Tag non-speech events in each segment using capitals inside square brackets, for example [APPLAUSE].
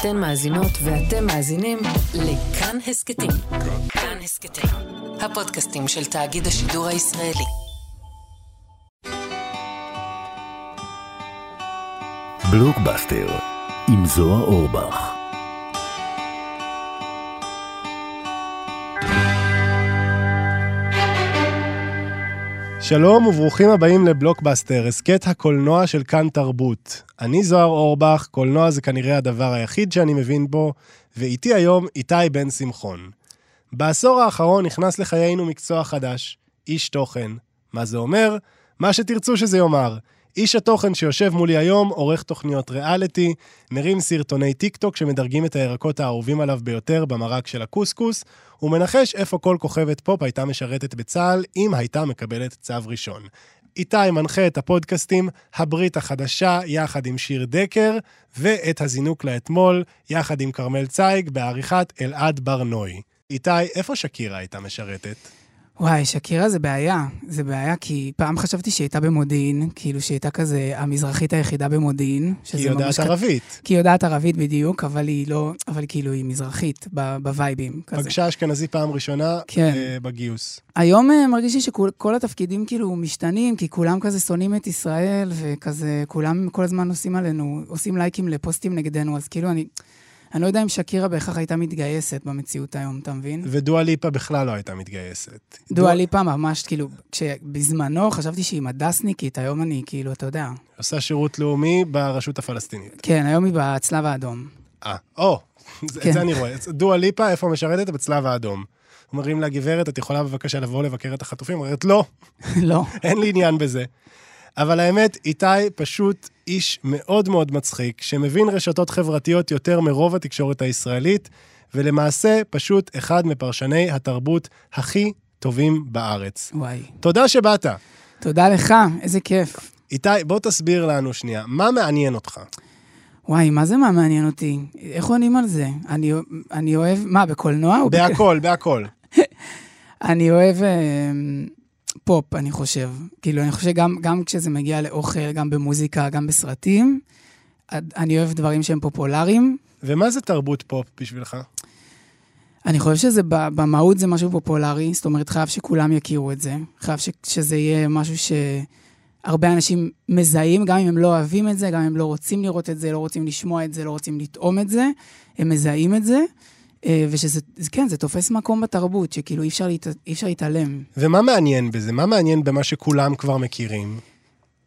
אתן מאזינות ואתם מאזינים לכאן הסכתים. כאן הסכתים, הפודקאסטים של תאגיד השידור הישראלי. בלוקבאסטר עם זוהר אורבך שלום וברוכים הבאים לבלוקבאסטר, הסכת הקולנוע של כאן תרבות. אני זוהר אורבך, קולנוע זה כנראה הדבר היחיד שאני מבין בו, ואיתי היום איתי בן שמחון. בעשור האחרון נכנס לחיינו מקצוע חדש, איש תוכן. מה זה אומר? מה שתרצו שזה יאמר. איש התוכן שיושב מולי היום עורך תוכניות ריאליטי, מרים סרטוני טיק טוק שמדרגים את הירקות האהובים עליו ביותר במרק של הקוסקוס, ומנחש איפה כל כוכבת פופ הייתה משרתת בצה"ל אם הייתה מקבלת צו ראשון. איתי מנחה את הפודקאסטים הברית החדשה יחד עם שיר דקר, ואת הזינוק לאתמול יחד עם כרמל צייג בעריכת אלעד ברנוי. איתי, איפה שקירה הייתה משרתת? וואי, שקירה זה בעיה. זה בעיה כי פעם חשבתי שהיא הייתה במודיעין, כאילו שהיא הייתה כזה המזרחית היחידה במודיעין. כי היא יודעת ערבית. כי היא יודעת ערבית בדיוק, אבל היא לא, אבל כאילו היא מזרחית בווייבים, כזה. פגשה אשכנזי פעם ראשונה כן. אה, בגיוס. היום אה, מרגיש לי שכל התפקידים כאילו משתנים, כי כולם כזה שונאים את ישראל, וכזה כולם כל הזמן עושים עלינו, עושים לייקים לפוסטים נגדנו, אז כאילו אני... אני לא יודע אם שקירה בהכרח הייתה מתגייסת במציאות היום, אתה מבין? ודואה ליפה בכלל לא הייתה מתגייסת. דואה ליפה ממש, כאילו, כשבזמנו חשבתי שהיא מדסניקית, היום אני, כאילו, אתה יודע. עושה שירות לאומי ברשות הפלסטינית. כן, היום היא בצלב האדום. אה, או, את כן. זה אני רואה. דואה ליפה, איפה משרתת? בצלב האדום. אומרים לה, גברת, את יכולה בבקשה לבוא לבקר את החטופים? אומרת, לא, [LAUGHS] לא. אין לי עניין בזה. אבל האמת, איתי פשוט איש מאוד מאוד מצחיק, שמבין רשתות חברתיות יותר מרוב התקשורת הישראלית, ולמעשה פשוט אחד מפרשני התרבות הכי טובים בארץ. וואי. תודה שבאת. תודה לך, איזה כיף. איתי, בוא תסביר לנו שנייה, מה מעניין אותך? וואי, מה זה מה מעניין אותי? איך עונים על זה? אני, אני אוהב, מה, בקולנוע? בהכל, בהכל. [LAUGHS] אני אוהב אה, פופ, אני חושב. כאילו, אני חושב גם, גם כשזה מגיע לאוכל, גם במוזיקה, גם בסרטים, אני אוהב דברים שהם פופולריים. ומה זה תרבות פופ בשבילך? אני חושב שזה במהות זה משהו פופולרי, זאת אומרת, חייב שכולם יכירו את זה. חייב ש- שזה יהיה משהו שהרבה אנשים מזהים, גם אם הם לא אוהבים את זה, גם אם הם לא רוצים לראות את זה, לא רוצים לשמוע את זה, לא רוצים לטעום את זה, הם מזהים את זה. אה, ושזה, זה- כן, זה תופס מקום בתרבות, שכאילו אי אפשר, להת, אי אפשר להתעלם. ומה מעניין בזה? מה מעניין במה שכולם כבר מכירים?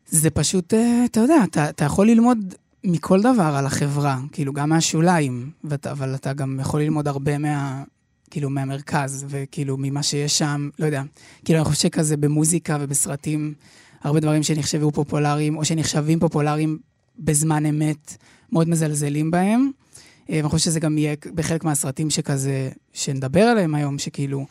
זה פשוט, אה, אתה יודע, אתה, אתה יכול ללמוד מכל דבר על החברה, כאילו, גם מהשוליים, ואתה, אבל אתה גם יכול ללמוד הרבה מה... כאילו, מהמרכז, וכאילו, ממה שיש שם, לא יודע. כאילו, אני חושב שכזה במוזיקה ובסרטים, הרבה דברים שנחשבו פופולריים, או שנחשבים פופולריים בזמן אמת, מאוד מזלזלים בהם. אה, ואני חושב שזה גם יהיה בחלק מהסרטים שכזה, שנדבר עליהם היום, שכאילו,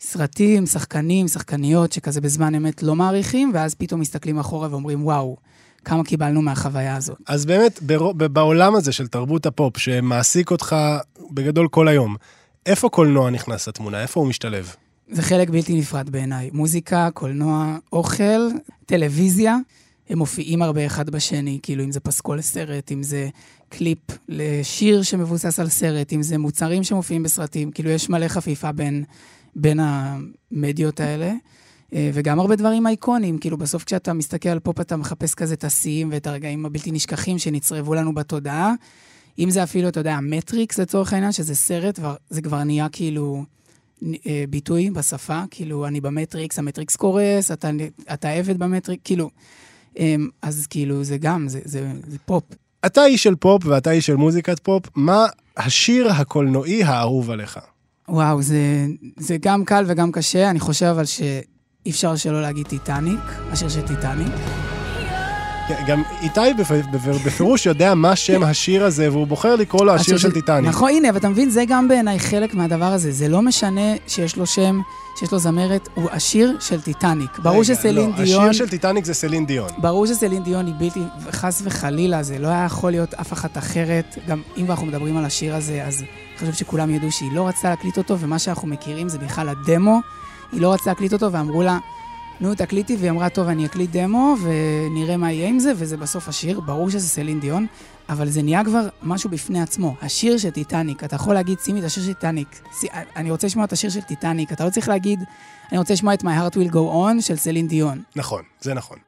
סרטים, שחקנים, שחקניות, שכזה בזמן אמת לא מעריכים, ואז פתאום מסתכלים אחורה ואומרים, וואו, כמה קיבלנו מהחוויה הזאת. אז באמת, ברו- בעולם הזה של תרבות הפופ, שמעסיק אותך בגדול כל היום, איפה קולנוע נכנס לתמונה? איפה הוא משתלב? זה חלק בלתי נפרד בעיניי. מוזיקה, קולנוע, אוכל, טלוויזיה, הם מופיעים הרבה אחד בשני, כאילו אם זה פסקול לסרט, אם זה קליפ לשיר שמבוסס על סרט, אם זה מוצרים שמופיעים בסרטים, כאילו יש מלא חפיפה בין, בין המדיות האלה. אה, וגם הרבה דברים אייקונים, כאילו בסוף כשאתה מסתכל על פופ אתה מחפש כזה את השיאים ואת הרגעים הבלתי נשכחים שנצרבו לנו בתודעה. אם זה אפילו, אתה יודע, המטריקס לצורך העניין, שזה סרט, זה כבר נהיה כאילו אה, ביטוי בשפה, כאילו, אני במטריקס, המטריקס קורס, אתה, אתה עבד במטריקס, כאילו, אז כאילו, זה גם, זה, זה, זה פופ. אתה איש של פופ ואתה איש של מוזיקת פופ, מה השיר הקולנועי האהוב עליך? וואו, זה, זה גם קל וגם קשה, אני חושב אבל שאי אפשר שלא להגיד טיטניק, השיר של טיטניק. כן, גם איתי בפ- בפ- בפירוש יודע מה שם השיר הזה, והוא בוחר לקרוא לו השיר של טיטניק. נכון, הנה, ואתה מבין, זה גם בעיניי חלק מהדבר הזה. זה לא משנה שיש לו שם, שיש לו זמרת, הוא השיר של טיטניק. ברור רגע, שסלין לא, דיון... השיר של טיטניק זה סלין דיון. ברור שסלין דיון היא בלתי, חס וחלילה, זה לא היה יכול להיות אף אחת אחרת. גם אם אנחנו מדברים על השיר הזה, אז חשוב שכולם ידעו שהיא לא רצתה להקליט אותו, ומה שאנחנו מכירים זה בכלל הדמו. היא לא רצתה להקליט אותו, ואמרו לה, נו, תקליטי, והיא אמרה, טוב, אני אקליט דמו, ונראה מה יהיה עם זה, וזה בסוף השיר. ברור שזה סלין דיון, אבל זה נהיה כבר משהו בפני עצמו. השיר של טיטניק, אתה יכול להגיד, שימי את השיר של טיטניק. אני רוצה לשמוע את השיר של טיטניק, אתה לא צריך להגיד, אני רוצה לשמוע את My Heart Will Go On של סלין דיון. נכון, זה נכון.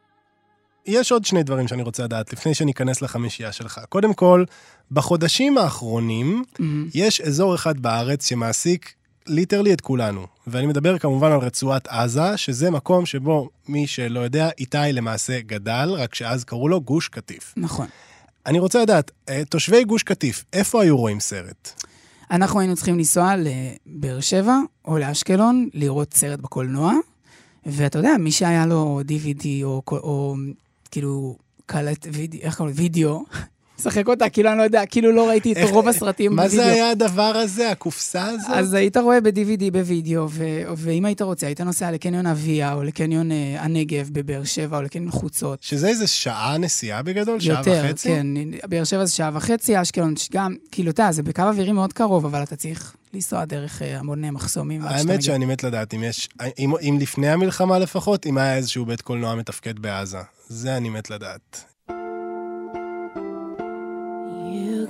יש עוד שני דברים שאני רוצה לדעת לפני שניכנס לחמישייה שלך. קודם כל, בחודשים האחרונים Mm-hmm. יש אזור אחד בארץ שמעסיק ליטרלי את כולנו. ואני מדבר כמובן על רצועת עזה, שזה מקום שבו, מי שלא יודע, איתי למעשה גדל, רק שאז קראו לו גוש קטיף. נכון. אני רוצה לדעת, אה, תושבי גוש קטיף, איפה היו רואים סרט? אנחנו היינו צריכים לנסוע לבאר שבע או לאשקלון, לראות סרט בקולנוע, ואתה יודע, מי שהיה לו DVD או, או, או כאילו קלט וידאו, איך קוראים לו? וידאו, משחק אותה, כאילו אני לא יודע, כאילו לא ראיתי את רוב הסרטים מה בווידאו. זה היה הדבר הזה, הקופסה הזאת? אז היית רואה ב-DVD בווידאו, ואם היית רוצה, היית נוסע לקניון אביה, או לקניון אה, הנגב בבאר שבע, או לקניון חוצות. שזה איזה שעה נסיעה בגדול? שעה יותר, וחצי? כן. באר שבע זה שעה וחצי, אשקלון גם, כאילו, אתה זה בקו אווירי מאוד קרוב, אבל אתה צריך לנסוע דרך אה, המון מחסומים. עד שאתה האמת. שאני מת לדעת אם יש, אם, אם לפני המלחמה לפחות, אם היה איזשהו בית קולנוע מתפקד בעזה. זה אני מת לדעת.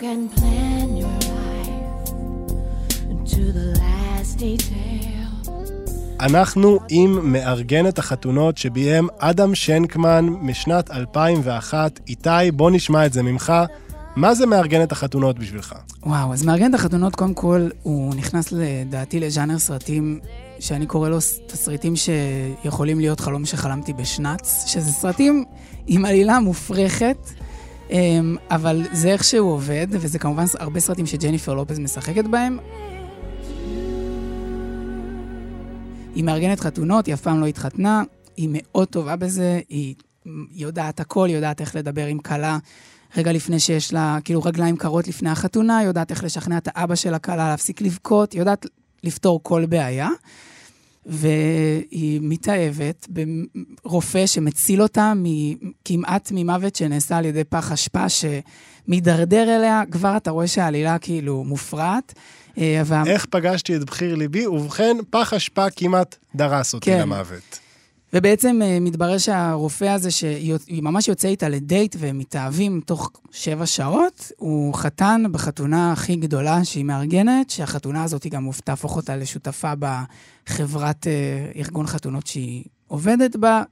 Can plan your life to the last detail. אנחנו עם מארגנת החתונות שביים אדם שנקמן משנת 2001. איתי, בוא נשמע את זה ממך. מה זה מארגנת החתונות בשבילך? וואו, אז מארגן את החתונות, קודם כל, הוא נכנס לדעתי לז'אנר סרטים שאני קורא לו תסריטים שיכולים להיות חלום שחלמתי בשנץ, שזה סרטים עם עלילה מופרכת, אבל זה איך שהוא עובד, וזה כמובן הרבה סרטים שג'ניפר לופז משחקת בהם. היא מארגנת חתונות, היא אף פעם לא התחתנה, היא מאוד טובה בזה, היא יודעת הכל, היא יודעת איך לדבר עם כלה. רגע לפני שיש לה, כאילו, רגליים קרות לפני החתונה, היא יודעת איך לשכנע את האבא של הכלה להפסיק לבכות, היא יודעת לפתור כל בעיה. והיא מתאהבת ברופא שמציל אותה כמעט ממוות שנעשה על ידי פח אשפה שמידרדר אליה, כבר אתה רואה שהעלילה כאילו מופרעת. אה, וה... איך פגשתי את בחיר ליבי? ובכן, פח אשפה כמעט דרס אותי כן. למוות. ובעצם אה, מתברר שהרופא הזה, שהיא ממש יוצא איתה לדייט והם מתאהבים תוך שבע שעות, הוא חתן בחתונה הכי גדולה שהיא מארגנת, שהחתונה הזאת היא גם תהפוך אותה לשותפה בחברת אה, ארגון חתונות שהיא עובדת בה.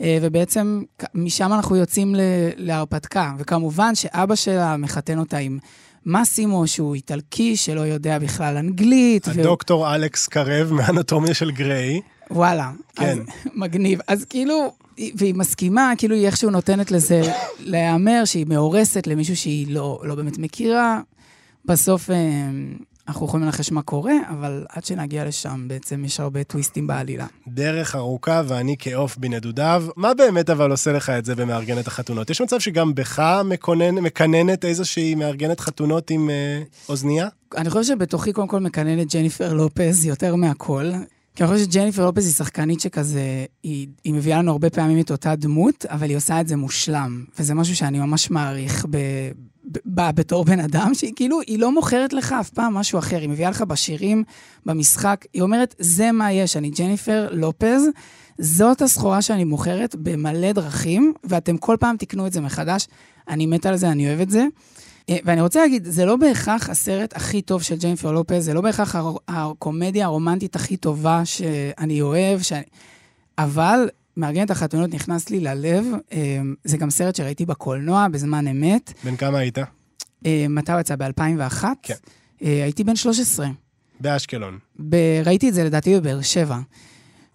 אה, ובעצם משם אנחנו יוצאים להרפתקה. וכמובן שאבא שלה מחתן אותה עם מאסימו, שהוא איטלקי, שלא יודע בכלל אנגלית. והוא- הדוקטור אלכס קרב מאנטומיה של גריי. וואלה. כן. אז, [LAUGHS] מגניב. אז כאילו, היא- והיא מסכימה, כאילו היא איכשהו נותנת לזה [LAUGHS] להיאמר, שהיא מאורסת למישהו שהיא לא, לא באמת מכירה. בסוף אה, אנחנו יכולים לנחש מה קורה, אבל עד שנגיע לשם בעצם יש הרבה טוויסטים בעלילה. דרך ארוכה ואני כעוף בנדודיו. מה באמת אבל עושה לך את זה במארגנת החתונות? יש מצב שגם בך מקונן, מקננת איזושהי מארגנת חתונות עם אה, אוזנייה? אני חושב שבתוכי קודם כל מקננת ג'ניפר לופז יותר מהכל. כי אני חושב שג'ניפר לופז היא שחקנית שכזה, היא, היא מביאה לנו הרבה פעמים את אותה דמות, אבל היא עושה את זה מושלם. וזה משהו שאני ממש מעריך ב, ב, ב, בתור בן אדם, שהיא כאילו, היא לא מוכרת לך אף פעם משהו אחר. היא מביאה לך בשירים, במשחק, היא אומרת, זה מה יש, אני ג'ניפר לופז, זאת הסחורה שאני מוכרת במלא דרכים, ואתם כל פעם תקנו את זה מחדש. אני מתה על זה, אני אוהב את זה. אה, ואני רוצה להגיד, זה לא בהכרח הסרט הכי טוב של ג'ייניפר לופז, זה לא בהכרח הר- הקומדיה הרומנטית הכי טובה שאני אוהב, שאני... אבל מארגנת החתונות נכנס לי ללב. אה, זה גם סרט שראיתי בקולנוע בזמן אמת. בן כמה היית? אה, מתי הוא יצא? ב-2001? כן. הייתי בן 13. באשקלון. ב- ראיתי את זה לדעתי בבאר שבע.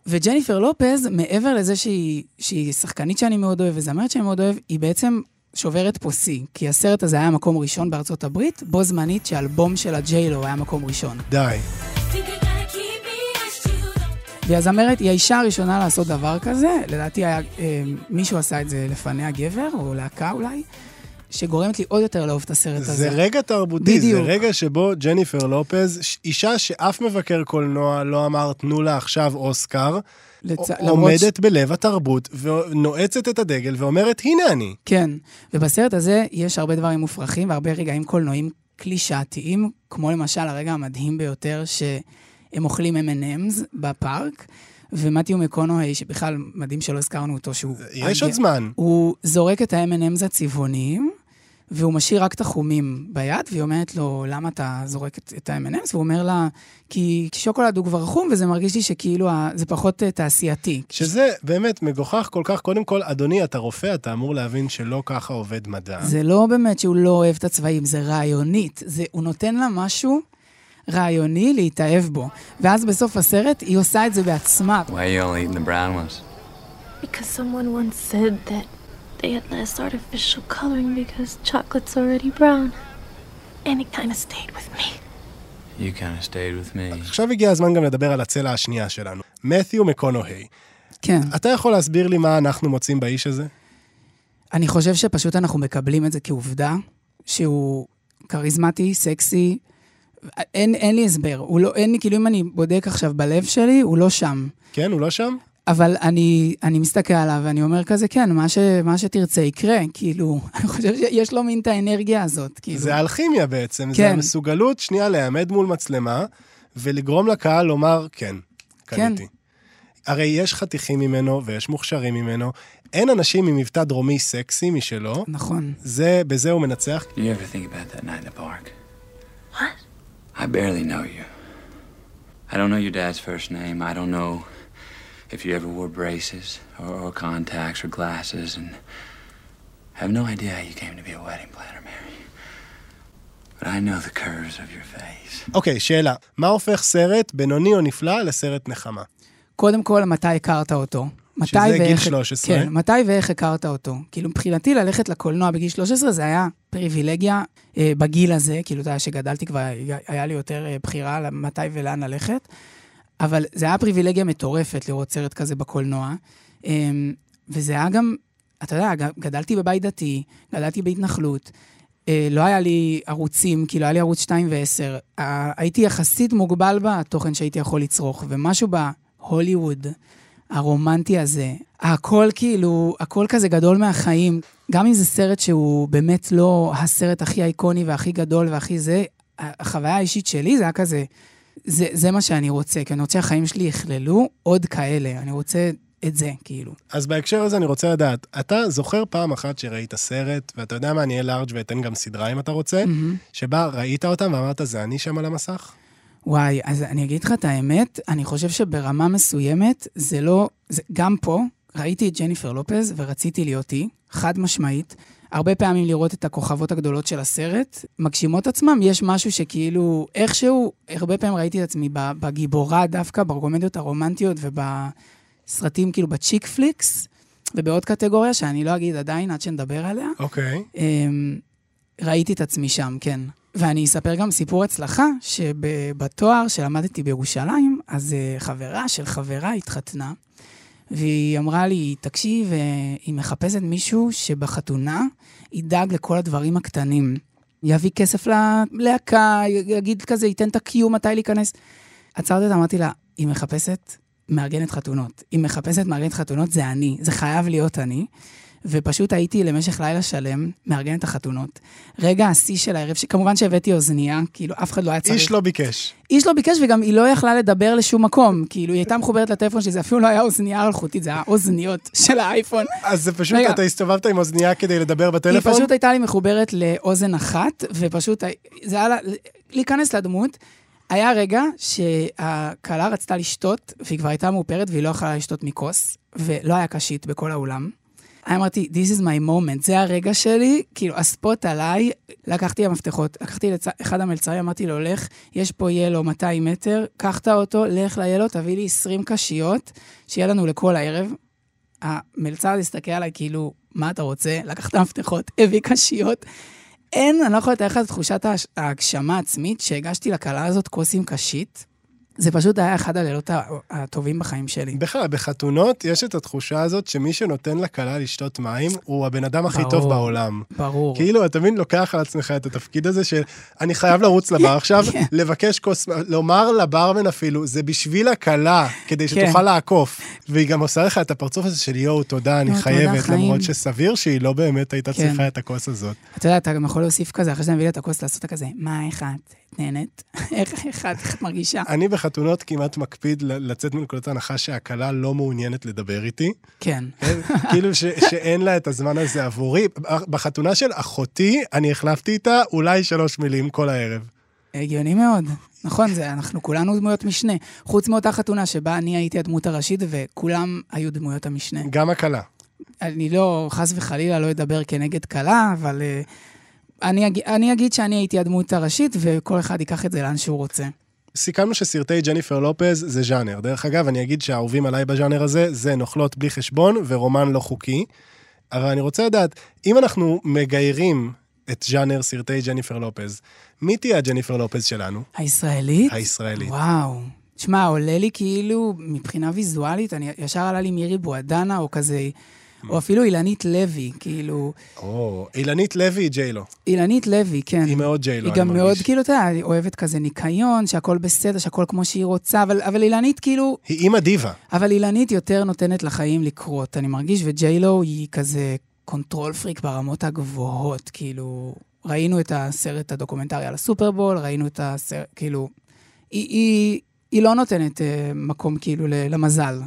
וג'ניפר לופז, מעבר לזה שהיא, שהיא שחקנית שאני מאוד אוהב וזמרת שאני מאוד אוהב, היא בעצם שוברת פה שיא. כי הסרט הזה היה מקום ראשון בארצות הברית, בו זמנית שאלבום של הג'יילו היה מקום ראשון. די. והיא הזמרת, היא האישה הראשונה לעשות דבר כזה, לדעתי היה, אה, מישהו עשה את זה לפניה גבר, או להקה אולי, שגורמת לי עוד יותר לאהוב את הסרט הזה. זה רגע תרבותי, זה בדיוק. רגע שבו ג'ניפר לופז, אישה שאף מבקר קולנוע לא אמר תנו לה עכשיו אוסקר, לצ... ע- למרות עומדת בלב התרבות ונועצת את הדגל ואומרת, הנה אני. כן, ובסרט הזה יש הרבה דברים מופרכים והרבה רגעים קולנועיים קלישאתיים, כמו למשל הרגע המדהים ביותר שהם אוכלים M&M's בפארק, ומתיו מקונוהי, שבכלל מדהים שלא הזכרנו אותו, שהוא... יש עוד זמן. הוא זורק את ה-M&M's הצבעוניים, והוא משאיר רק את החומים ביד, והיא אומרת לו, למה אתה זורק את, את ה-M&M's? והוא אומר לה, כי כי שוקולד הוא כבר חום, וזה מרגיש לי שכאילו זה פחות אה, תעשייתי. שזה באמת מגוחך כל כך. קודם כל, אדוני, אתה רופא, אתה אמור להבין שלא ככה עובד מדע. זה לא באמת שהוא לא אוהב את הצבעים, זה רעיונית. זה, הוא נותן לה משהו רעיוני להתאהב בו. ואז בסוף הסרט היא עושה את זה בעצמה. Why are you only eating the brown ones? Because someone once said that they had less artificial coloring because chocolate's already brown. And it kind of stayed with me. You kind of stayed with me. עכשיו הגיע הזמן גם לדבר על הצלע השנייה שלנו. מת'יו מקונוהי. כן. אתה יכול להסביר לי מה אנחנו מוצאים באיש הזה? אני חושב שפשוט אנחנו מקבלים את זה כעובדה, שהוא כריזמטי, סקסי, אין, אין לי הסבר. הוא לא, אין לי, כאילו אם אני בודק עכשיו בלב שלי, הוא לא שם. כן, הוא לא שם? אבל אני, אני מסתכל עליו ואני אומר כזה, כן, מה, ש, מה שתרצה יקרה. כאילו, [LAUGHS] אני חושב שיש לו מין את האנרגיה הזאת. כאילו. זה האלכימיה בעצם, זה כן. המסוגלות שנייה להיעמד מול מצלמה ולגרום לקהל לומר, כן, כן. קניתי. הרי יש חתיכים ממנו ויש מוכשרים ממנו, אין אנשים עם מבטא דרומי סקסי משלו, נכון. זה, בזה הוא מנצח. Do you ever think about that night in the park? What? I barely know you. I don't know your dad's first name. I don't know if you ever wore braces or, or contacts or glasses, and I have no idea how you came to be a wedding planner, Mary. But I know the curves of your face. אוקיי, שאלה, מה הופך סרט בינוני או נפלא לסרט נחמה? קודם כל, מתי הכרת אותו? מתי שזה גיל ואיך- 13. כן, מתי ואיך הכרת אותו. כאילו, מבחינתי ללכת לקולנוע בגיל 13 זה היה פריבילגיה אה, בגיל הזה, כאילו, אתה יודע, שגדלתי כבר, היה לי יותר אה, בחירה מתי ולאן ללכת, אבל זה היה פריבילגיה מטורפת לראות סרט כזה בקולנוע, אה, וזה היה גם, אתה יודע, גדלתי בבית דתי, גדלתי בהתנחלות, אה, לא היה לי ערוצים, כאילו, היה לי ערוץ 2 ו-10. הייתי יחסית מוגבל בתוכן שהייתי יכול לצרוך, ומשהו בהוליווד, הרומנטי הזה, הכל כאילו, הכל כזה גדול מהחיים. גם אם זה סרט שהוא באמת לא הסרט הכי איקוני והכי גדול והכי זה, החוויה האישית שלי זה היה כזה, זה, זה מה שאני רוצה, כי אני רוצה שהחיים שלי יכללו עוד כאלה, אני רוצה את זה, כאילו. אז בהקשר הזה אני רוצה לדעת, אתה זוכר פעם אחת שראית סרט, ואתה יודע מה, אני אהיה לארג' ואתן גם סדרה אם אתה רוצה, שבה ראית אותם ואמרת, זה אני שם על המסך? וואי, אז אני אגיד לך את האמת, אני חושב שברמה מסוימת, זה לא... זה, גם פה, ראיתי את ג'ניפר לופז ורציתי להיות היא, חד משמעית. הרבה פעמים לראות את הכוכבות הגדולות של הסרט, מגשימות עצמם, יש משהו שכאילו, איכשהו, הרבה פעמים ראיתי את עצמי בגיבורה דווקא, בקומדיות הרומנטיות ובסרטים, כאילו בצ'יק פליקס, ובעוד קטגוריה שאני לא אגיד עדיין עד שנדבר עליה. אוקיי. אמ, ראיתי את עצמי שם, כן. ואני אספר גם סיפור הצלחה, שבתואר שלמדתי בירושלים, אז אה, חברה של חברה התחתנה, והיא אמרה לי, תקשיב, אה, היא מחפשת מישהו שבחתונה ידאג לכל הדברים הקטנים. יביא כסף ללהקה, יגיד כזה, ייתן את ה-Q מתי להיכנס. עצרתי אותה, אמרתי לה, היא מחפשת מארגנת חתונות. היא מחפשת מארגנת חתונות, זה אני, זה חייב להיות אני. ופשוט הייתי למשך לילה שלם מארגן את החתונות. רגע השיא של הערב, שכמובן שהבאתי אוזנייה, כאילו אף אחד לא היה צריך. איש לא ביקש. איש לא ביקש וגם היא לא יכלה לדבר לשום מקום. כאילו, היא הייתה מחוברת לטלפון שלי, זה אפילו לא היה אוזנייה אלחוטית, זה היה אוזניות של האייפון. אז זה פשוט, רגע. אתה הסתובבת עם אוזנייה כדי לדבר היא בטלפון? פשוט הייתה לי מחוברת לאוזן אחת, ופשוט, זה היה לה- להיכנס לדמות. היה רגע שהכלה רצתה לשתות, והיא כבר הייתה מאופרת והיא לא יכלה לשתות מכוס, ולא היה קשית בכל האולם. אמרתי, This is my moment, זה הרגע שלי, כאילו, הספוט עליי, לקחתי המפתחות, לקחתי לצ... אחד המלצרים, אמרתי לו, לך, יש פה ילו 200 מטר, קח את האוטו, לך ליילו, תביא לי 20 קשיות, שיהיה לנו לכל הערב. המלצר הסתכל עליי כאילו, מה אתה רוצה? לקח את המפתחות, הביא קשיות. אין, אני לא יכולה לתאר לך את תחושת ההגשמה העצמית שהגשתי לכלה הזאת כוס עם קשית. זה פשוט היה אחד הלילות הטובים בחיים שלי. בכלל, בחתונות יש את התחושה הזאת שמי שנותן לכלה לשתות מים הוא הבן אדם הכי ברור. טוב בעולם. ברור. כאילו, אתה תמיד לוקח על עצמך את התפקיד הזה של אני חייב לרוץ לבר עכשיו, [LAUGHS] כן. לבקש כוס, לומר לברמן אפילו, זה בשביל הכלה, כדי כן. שתוכל לעקוף. והיא גם עושה לך את הפרצוף הזה של יואו, תודה, אני חייבת, חיים." למרות שסביר שהיא לא באמת הייתה כן. צריכה את הכוס הזאת. אתה יודע, אתה גם יכול להוסיף כזה, אחרי שאני מביא לה את הכוס, לעשות כזה, מה אחד, [LAUGHS] את נהנית? איך את מרגישה? אני בחתונות כמעט מקפיד לצאת מנקודת הנחה שהכלה לא מעוניינת לדבר איתי. כן. כן? כאילו שאין לה את הזמן הזה עבורי. בחתונה של אחותי, אני החלפתי איתה אולי שלוש מילים כל הערב. הגיוני מאוד. נכון, זה, אנחנו כולנו דמויות משנה. חוץ מאותה חתונה שבה אני הייתי הדמות הראשית וכולם היו דמויות המשנה. גם הכלה. אני לא, חס וחלילה, לא אדבר כנגד כלה, אבל uh, אני, אג, אני אגיד שאני הייתי הדמות הראשית, וכל אחד ייקח את זה לאן שהוא רוצה. סיכמנו שסרטי ג'ניפר לופז זה ז'אנר. דרך אגב, אני אגיד שהאהובים עליי בז'אנר הזה זה נוכלות בלי חשבון ורומן לא חוקי. אבל אני רוצה לדעת, אם אנחנו מגיירים את ז'אנר סרטי ג'ניפר לופז, מי תהיה הג'ניפר לופז שלנו? הישראלית? הישראלית. וואו. תשמע, עולה לי כאילו, מבחינה ויזואלית, אני, ישר עלה לי מירי בועדנה, או כזה, או אפילו אילנית לוי, כאילו... או, אילנית לוי היא ג'יילו. אילנית לוי, כן. היא מאוד ג'יילו, היא אני גם מרגיש. מאוד, כאילו, אתה יודע, היא אוהבת כזה ניקיון, שהכל בסדר, שהכל כמו שהיא רוצה, אבל, אבל אילנית, כאילו, היא אימא דיבה. אבל אילנית יותר נותנת לחיים לקרות, אני מרגיש, וג'יילו היא כזה control freak ברמות הגבוהות, כאילו... ראינו את הסרט הדוקומנטרי על הסופרבול, ראינו את הסרט, כאילו... היא, היא, היא לא נותנת אה, מקום כאילו למזל.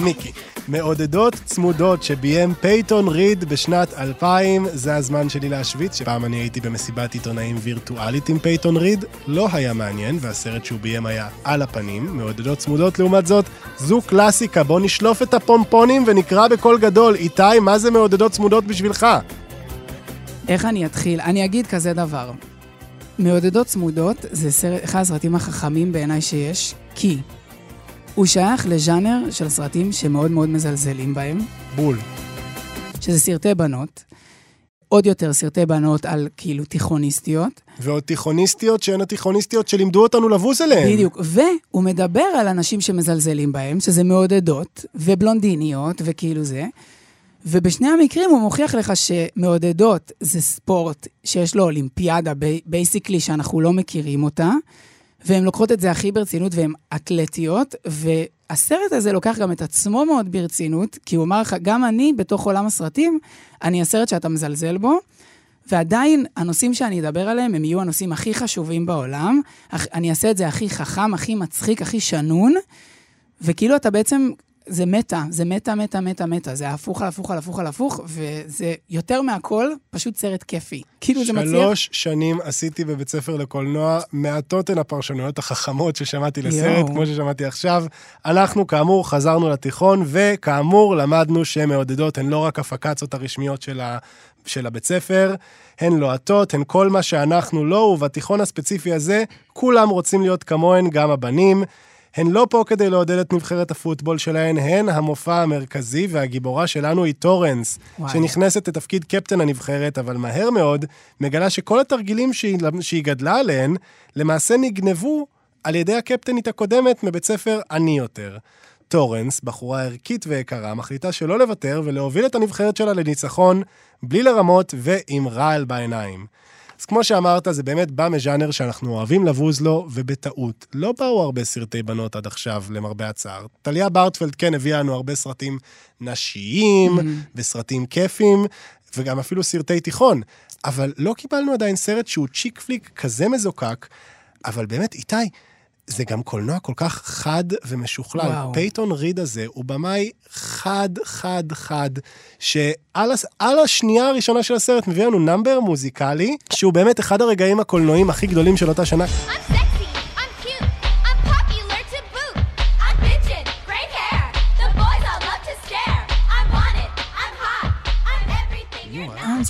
מיקי. מעודדות צמודות שביים פייתון ריד בשנת 2000, זה הזמן שלי להשוויץ, שפעם אני הייתי במסיבת עיתונאים וירטואלית עם פייתון ריד, לא היה מעניין, והסרט שהוא ביים היה על הפנים. מעודדות צמודות לעומת זאת, זו קלאסיקה, בוא נשלוף את הפומפונים ונקרא בקול גדול. איתי, מה זה מעודדות צמודות בשבילך? איך אני אתחיל? אני אגיד כזה דבר. מעודדות צמודות זה סרט, אחד הסרטים החכמים בעיניי שיש, כי הוא שייך לז'אנר של סרטים שמאוד מאוד מזלזלים בהם, בול. שזה סרטי בנות. עוד יותר סרטי בנות על כאילו תיכוניסטיות. ועוד תיכוניסטיות שהן התיכוניסטיות שלימדו אותנו לבוז עליהן. בדיוק. והוא מדבר על אנשים שמזלזלים בהם, שזה מעודדות, ובלונדיניות, וכאילו זה. ובשני המקרים הוא מוכיח לך שמעודדות זה ספורט שיש לו אולימפיאדה, basically, שאנחנו לא מכירים אותה, והן לוקחות את זה הכי ברצינות והן אתלטיות, והסרט הזה לוקח גם את עצמו מאוד ברצינות, כי הוא אמר לך, גם אני, בתוך עולם הסרטים, אני הסרט שאתה מזלזל בו, ועדיין הנושאים שאני אדבר עליהם הם יהיו הנושאים הכי חשובים בעולם. אני אעשה את זה הכי חכם, הכי מצחיק, הכי שנון, וכאילו אתה בעצם, זה מטה, זה מטה, מטה, מטה, מטה, זה הפוך על הפוך על הפוך על הפוך, וזה יותר מהכל פשוט סרט כיפי. כאילו זה מצליח... שלוש שנים עשיתי בבית ספר לקולנוע, מעטות הן הפרשנויות החכמות ששמעתי לסרט, יואו. כמו ששמעתי עכשיו. אנחנו, כאמור, חזרנו לתיכון, וכאמור, למדנו שמעודדות הן לא רק הפקצות הרשמיות של, ה... של הבית ספר, הן לוהטות, הן כל מה שאנחנו לא, ובתיכון הספציפי הזה, כולם רוצים להיות כמוהן, גם הבנים. הן לא פה כדי לעודד את נבחרת הפוטבול שלהן, הן המופע המרכזי, והגיבורה שלנו היא טורנס, וואי. שנכנסת לתפקיד קפטן הנבחרת, אבל מהר מאוד מגלה שכל התרגילים שהיא, שהיא גדלה עליהם, למעשה נגנבו על ידי הקפטנית הקודמת מבית ספר עני יותר. טורנס, בחורה ערכית ויקרה, מחליטה שלא לוותר ולהוביל את הנבחרת שלה לניצחון, בלי לרמות ועם רעל בעיניים. אז כמו שאמרת, זה באמת בא מז'אנר שאנחנו אוהבים לבוז לו, ובטעות. לא באו הרבה סרטי בנות עד עכשיו, למרבה הצער. טליה ברטפלד כן הביאה לנו הרבה סרטים נשיים, וסרטים כיפים, וגם אפילו סרטי תיכון. אבל לא קיבלנו עדיין סרט שהוא chick flick כזה מזוקק, אבל באמת, איתי, זה גם קולנוע כל כך חד ומשוכלל. וואו. פייתון ריד הזה הוא במאי חד, חד, חד, שעל הס- על השנייה הראשונה של הסרט מביא לנו number מוזיקלי, שהוא באמת אחד הרגעים הקולנועיים הכי גדולים של אותה שנה. I'm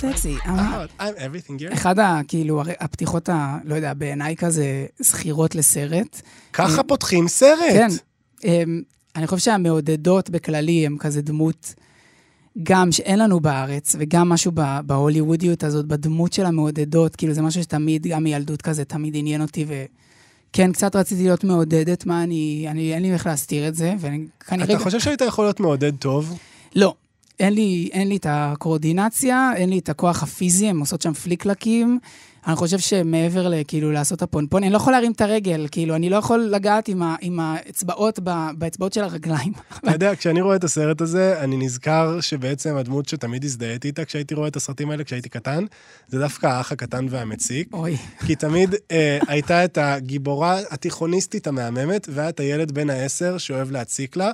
you're not. I'm everything here. אחד ה... כאילו, הפתיחות ה... לא יודע, בעיניי כזה זכירות לסרט. ככה פותחים סרט. כן. אמ, אני חושב שהמעודדות בכללי הם כזה דמות, גם שאין לנו בארץ, וגם משהו בהוליוודיות הזאת, בדמות של המעודדות, כאילו זה משהו שתמיד, גם מילדות כזה, תמיד עניין אותי, וכן, קצת רציתי להיות מעודדת, מה אני, אני, אין לי איך להסתיר את זה, ואני כנראה... אתה חושב שהיית יכול להיות מעודד טוב? לא. אין לי, אין לי את הקואורדינציה, אין לי את הכוח הפיזי, הן עושות שם פליקלקים. אני חושב שמעבר לכאילו לעשות את הפונפון, אני לא יכול להרים את הרגל, כאילו, אני לא יכול לגעת עם, ה, עם האצבעות, ב, באצבעות של הרגליים. [LAUGHS] אתה יודע, כשאני רואה את הסרט הזה, אני נזכר שבעצם הדמות שתמיד הזדהיתי איתה כשהייתי רואה את הסרטים האלה, כשהייתי קטן, זה דווקא האח הקטן והמציק. אוי. כי תמיד אה, הייתה את הגיבורה התיכוניסטית המהממת, והיה את הילד בן העשר שאוהב להציק לה.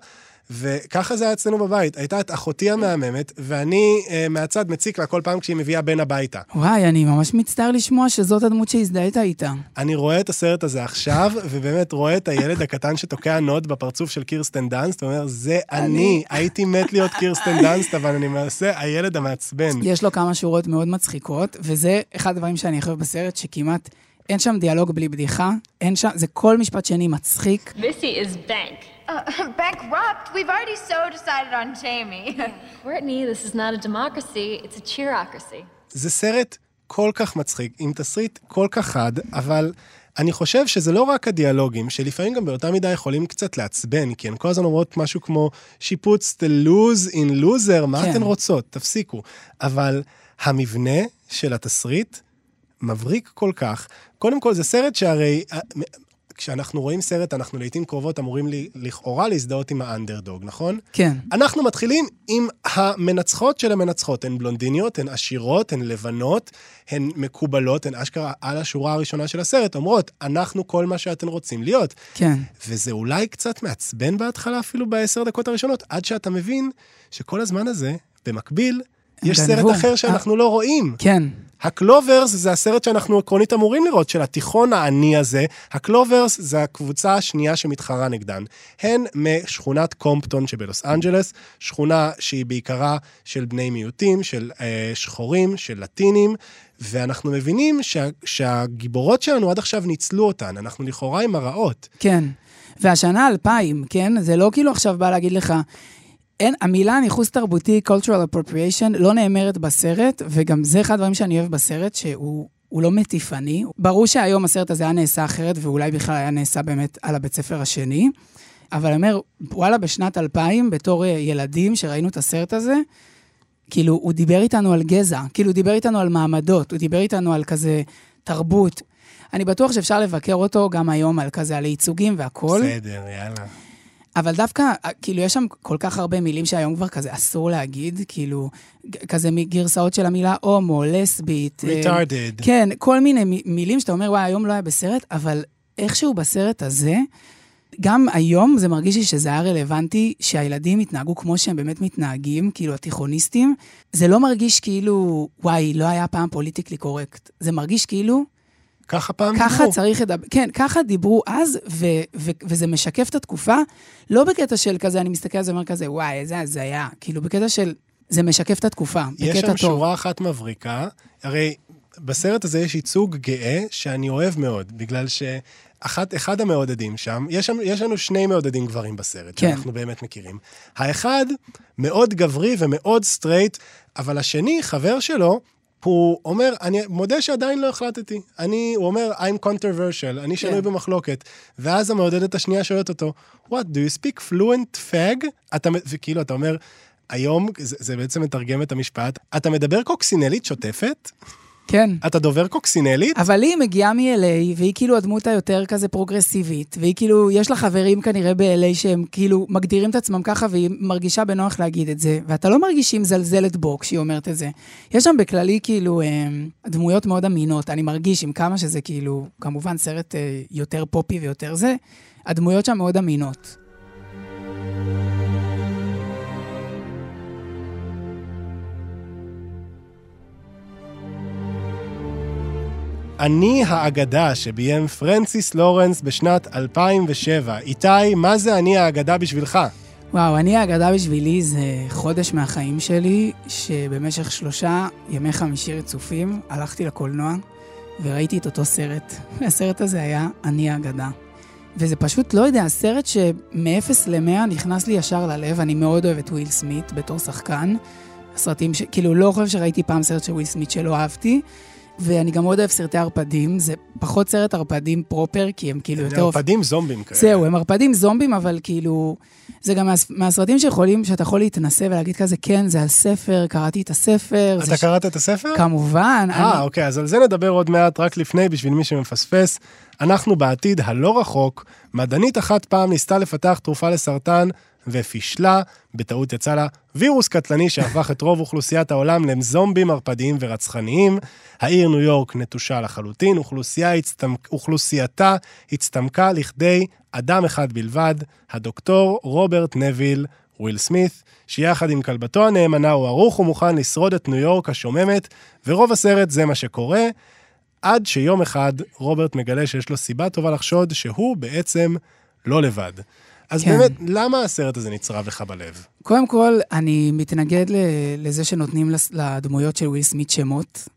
וככה זה היה אצלנו בבית. הייתה את אחותי המהממת, ואני אה, מהצד מציק לה כל פעם כשהיא מביאה בן הביתה. וואי, אני ממש מצטער לשמוע שזאת הדמות שהזדהית איתה. אני רואה את הסרט הזה עכשיו, [LAUGHS] ובאמת רואה את הילד הקטן שתוקע נוד בפרצוף של קירסטן דאנסט, ואומר, זה אני, הייתי מת להיות קירסטן דאנסט, אבל אני למעשה הילד המעצבן. יש לו כמה שורות מאוד מצחיקות, וזה אחד הדברים שאני אוהב בסרט, שכמעט אין שם דיאלוג בלי בדיחה, אין שם, זה כל משפט שני מצחיק. Missy is bank. Uh, [LAUGHS] bankrupt? We've already so decided on Jamie. [LAUGHS] Courtney, this is not a democracy, it's a cheerocracy. זה סרט כל כך מצחיק, עם תסריט כל כך חד, אבל אני חושב שזה לא רק הדיאלוגים, שלפעמים גם באותה מידה יכולים קצת לעצבן, כי הן כל הזמן אומרות משהו כמו She puts the lose in loser, מה כן. אתן רוצות? תפסיקו. אבל המבנה של התסריט מבריק כל כך. קודם כל, זה סרט שהרי... כשאנחנו רואים סרט, אנחנו לעיתים קרובות אמורים לי, לכאורה להזדהות עם האנדרדוג, נכון? כן. אנחנו מתחילים עם המנצחות של המנצחות. הן בלונדיניות, הן עשירות, הן לבנות, הן מקובלות, הן אשכרה על השורה הראשונה של הסרט, אומרות, אנחנו כל מה שאתן רוצים להיות. כן. וזה אולי קצת מעצבן בהתחלה, אפילו בעשר דקות הראשונות, עד שאתה מבין שכל הזמן הזה, במקביל, יש גנבו, סרט אחר שאנחנו לא רואים. כן. הקלוברס זה הסרט שאנחנו עקרונית אמורים לראות, של התיכון העני הזה. הקלוברס זה הקבוצה השנייה שמתחרה נגדן. הן משכונת קומפטון שבלוס אנג'לס, שכונה שהיא בעיקרה של בני מיעוטים, של אה, שחורים, של לטינים, ואנחנו מבינים שה, שהגיבורות שלנו עד עכשיו ניצלו אותן, אנחנו לכאורה עם הרעות. כן. והשנה 2000, כן? זה לא כאילו עכשיו בא להגיד לך, אין, המילה ניכוס תרבותי, cultural appropriation, לא נאמרת בסרט, וגם זה אחד הדברים שאני אוהב בסרט, שהוא הוא לא מטיפני. ברור שהיום הסרט הזה היה נעשה אחרת, ואולי בכלל היה נעשה באמת על הבית ספר השני. אבל אני אומר, וואלה, בשנת 2000, בתור אה, ילדים שראינו את הסרט הזה, כאילו, הוא דיבר איתנו על גזע, כאילו, הוא דיבר איתנו על מעמדות, הוא דיבר איתנו על כזה תרבות. אני בטוח שאפשר לבקר אותו גם היום על כזה, על ייצוגים והכול. בסדר, יאללה. אבל דווקא, כאילו, יש שם כל כך הרבה מילים שהיום כבר כזה אסור להגיד, כאילו, כזה מגרסאות של המילה הומו, לסבית. אה, Retarded. כן, כל מיני מילים שאתה אומר, וואי, היום לא היה בסרט, אבל איכשהו בסרט הזה, גם היום זה מרגיש לי שזה היה רלוונטי שהילדים יתנהגו כמו שהם באמת מתנהגים, כאילו התיכוניסטים. זה לא מרגיש כאילו, וואי, לא היה פעם פוליטיקלי קורקט. זה מרגיש כאילו, ככה פעם ככה דיברו. צריך לדבר, כן, ככה דיברו אז, ו- ו- וזה משקף את התקופה, לא בקטע של כזה, אני מסתכל על זה ואומר כזה, וואי, איזה הזיה, כאילו, בקטע של, זה משקף את התקופה, יש בקטע שם טוב. שורה אחת מבריקה, הרי בסרט הזה יש ייצוג גאה שאני אוהב מאוד, בגלל שאחד המעודדים שם, יש, שם, יש לנו שני מעודדים גברים בסרט, כן. שאנחנו באמת מכירים. האחד מאוד גברי ומאוד סטרייט, אבל השני, חבר שלו, הוא אומר, אני מודה שעדיין לא החלטתי. אני, הוא אומר, I'm controversial, אני שנוי כן. במחלוקת. ואז המעודדת השנייה שואלת אותו, what, do you speak fluent fag? אתה, וכאילו, אתה אומר, היום, זה, זה בעצם מתרגם את המשפט, אתה מדבר קוקסינלית שוטפת? כן. אתה דובר קוקסינלית? אבל היא מגיעה מ-LA, והיא כאילו הדמות היותר כזה פרוגרסיבית, והיא כאילו, יש לה חברים כנראה ב-LA שהם כאילו מגדירים את עצמם ככה, והיא מרגישה בנוח להגיד את זה, ואתה לא מרגיש שהיא מזלזלת בו כשהיא אומרת את זה. יש שם בכללי כאילו אה, דמויות מאוד אמינות, אני מרגיש עם כמה שזה כאילו, כמובן סרט אה, יותר פופי ויותר זה, הדמויות שם מאוד אמינות. אני האגדה שביים פרנסיס לורנס בשנת 2007. איתי, מה זה אני האגדה בשבילך? וואו, אני האגדה בשבילי זה חודש מהחיים שלי, שבמשך שלושה ימי חמישי רצופים הלכתי לקולנוע וראיתי את אותו סרט. הסרט הזה היה אני האגדה. וזה פשוט, לא יודע, סרט שמ-0 ל-100 נכנס לי ישר ללב, אני מאוד אוהב את וויל סמית בתור שחקן. הסרטים ש... כאילו, לא חושב שראיתי פעם סרט של וויל סמית שלא אהבתי. ואני גם מאוד אוהב סרטי ערפדים, זה פחות סרט ערפדים proper, כי הם כאילו יותר... ערפדים זומבים כאלה. זהו, הם ערפדים זומבים, אבל כאילו... זה גם מה, מהסרטים שיכולים, שאתה יכול להתנסה ולהגיד כזה, כן, זה על ספר, קראתי את הספר. אתה זה ש- קראת את הספר? כמובן. אה, אני- אוקיי, אז על זה נדבר עוד מעט, רק לפני, בשביל מי שמפספס. אנחנו בעתיד הלא רחוק, מדענית אחת פעם ניסתה לפתח תרופה לסרטן, ופישלה, בטעות יצא לה וירוס קטלני שהפך את רוב אוכלוסיית העולם לזומבים ערפדיים ורצחניים. העיר ניו יורק נטושה לחלוטין, הצטמק, אוכלוסייתה הצטמקה לכדי אדם אחד בלבד, הדוקטור רוברט נביל וויל סמית, שיחד עם כלבתו הנאמנה הוא ערוך ומוכן לשרוד את ניו יורק השוממת, ורוב הסרט זה מה שקורה, עד שיום אחד רוברט מגלה שיש לו סיבה טובה לחשוד שהוא בעצם לא לבד. אז כן. באמת, למה הסרט הזה נצרב לך בלב? קודם כל, אני מתנגד לזה שנותנים לדמויות של וויל סמית שמות,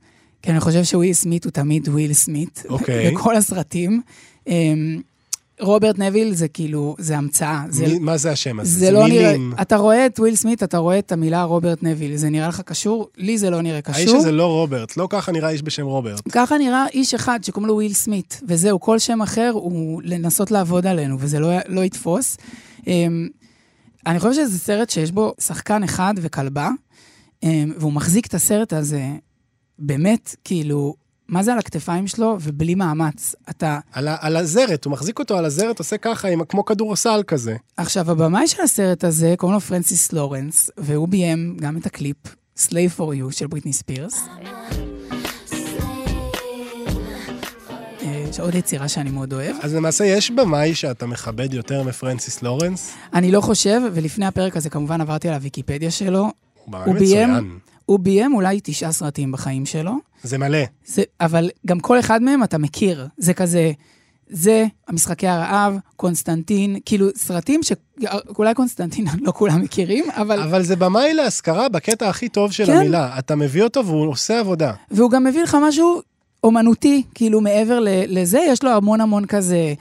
כי אני חושב שוויל סמית הוא תמיד וויל סמית. אוקיי. [LAUGHS] בכל הסרטים. רוברט נביל זה כאילו, זה המצאה. זה, מי, מה זה השם הזה? זה לא נראה, מילים. אתה רואה את וויל סמית, אתה רואה את המילה רוברט נביל, זה נראה לך קשור? לי זה לא נראה קשור. האיש הזה לא רוברט, לא ככה נראה איש בשם רוברט. ככה נראה איש אחד שקוראים לו וויל סמית, וזהו, כל שם אחר הוא לנסות לעבוד עלינו, וזה לא, לא יתפוס. אמ, אני חושב שזה סרט שיש בו שחקן אחד וכלבה, אמ, והוא מחזיק את הסרט הזה באמת, כאילו, מה זה על הכתפיים שלו, ובלי מאמץ. אתה... על, על הזרת, הוא מחזיק אותו על הזרת, עושה ככה, עם, כמו כדורסל כזה. עכשיו, הבמאי של הסרט הזה, קוראים לו פרנסיס לורנס, והוא ביים גם את הקליפ Slave for You של בריטני ספירס. אה, יש עוד יצירה שאני מאוד אוהב. אז למעשה יש במאי שאתה מכבד יותר מפרנסיס לורנס. אני לא חושב, ולפני הפרק הזה כמובן עברתי על הוויקיפדיה שלו. הוא ביים. הוא ביים אולי תשעה סרטים בחיים שלו, זה מלא. זה, אבל גם כל אחד מהם אתה מכיר. זה כזה, זה, המשחקי הרעב, קונסטנטין, כאילו סרטים שאולי קונסטנטין [LAUGHS] לא כולם מכירים, אבל... אבל זה במאי להשכרה בקטע הכי טוב של כן. המילה. אתה מביא אותו והוא עושה עבודה. והוא גם מביא לך משהו אומנותי, כאילו מעבר לזה, יש לו המון המון כזה,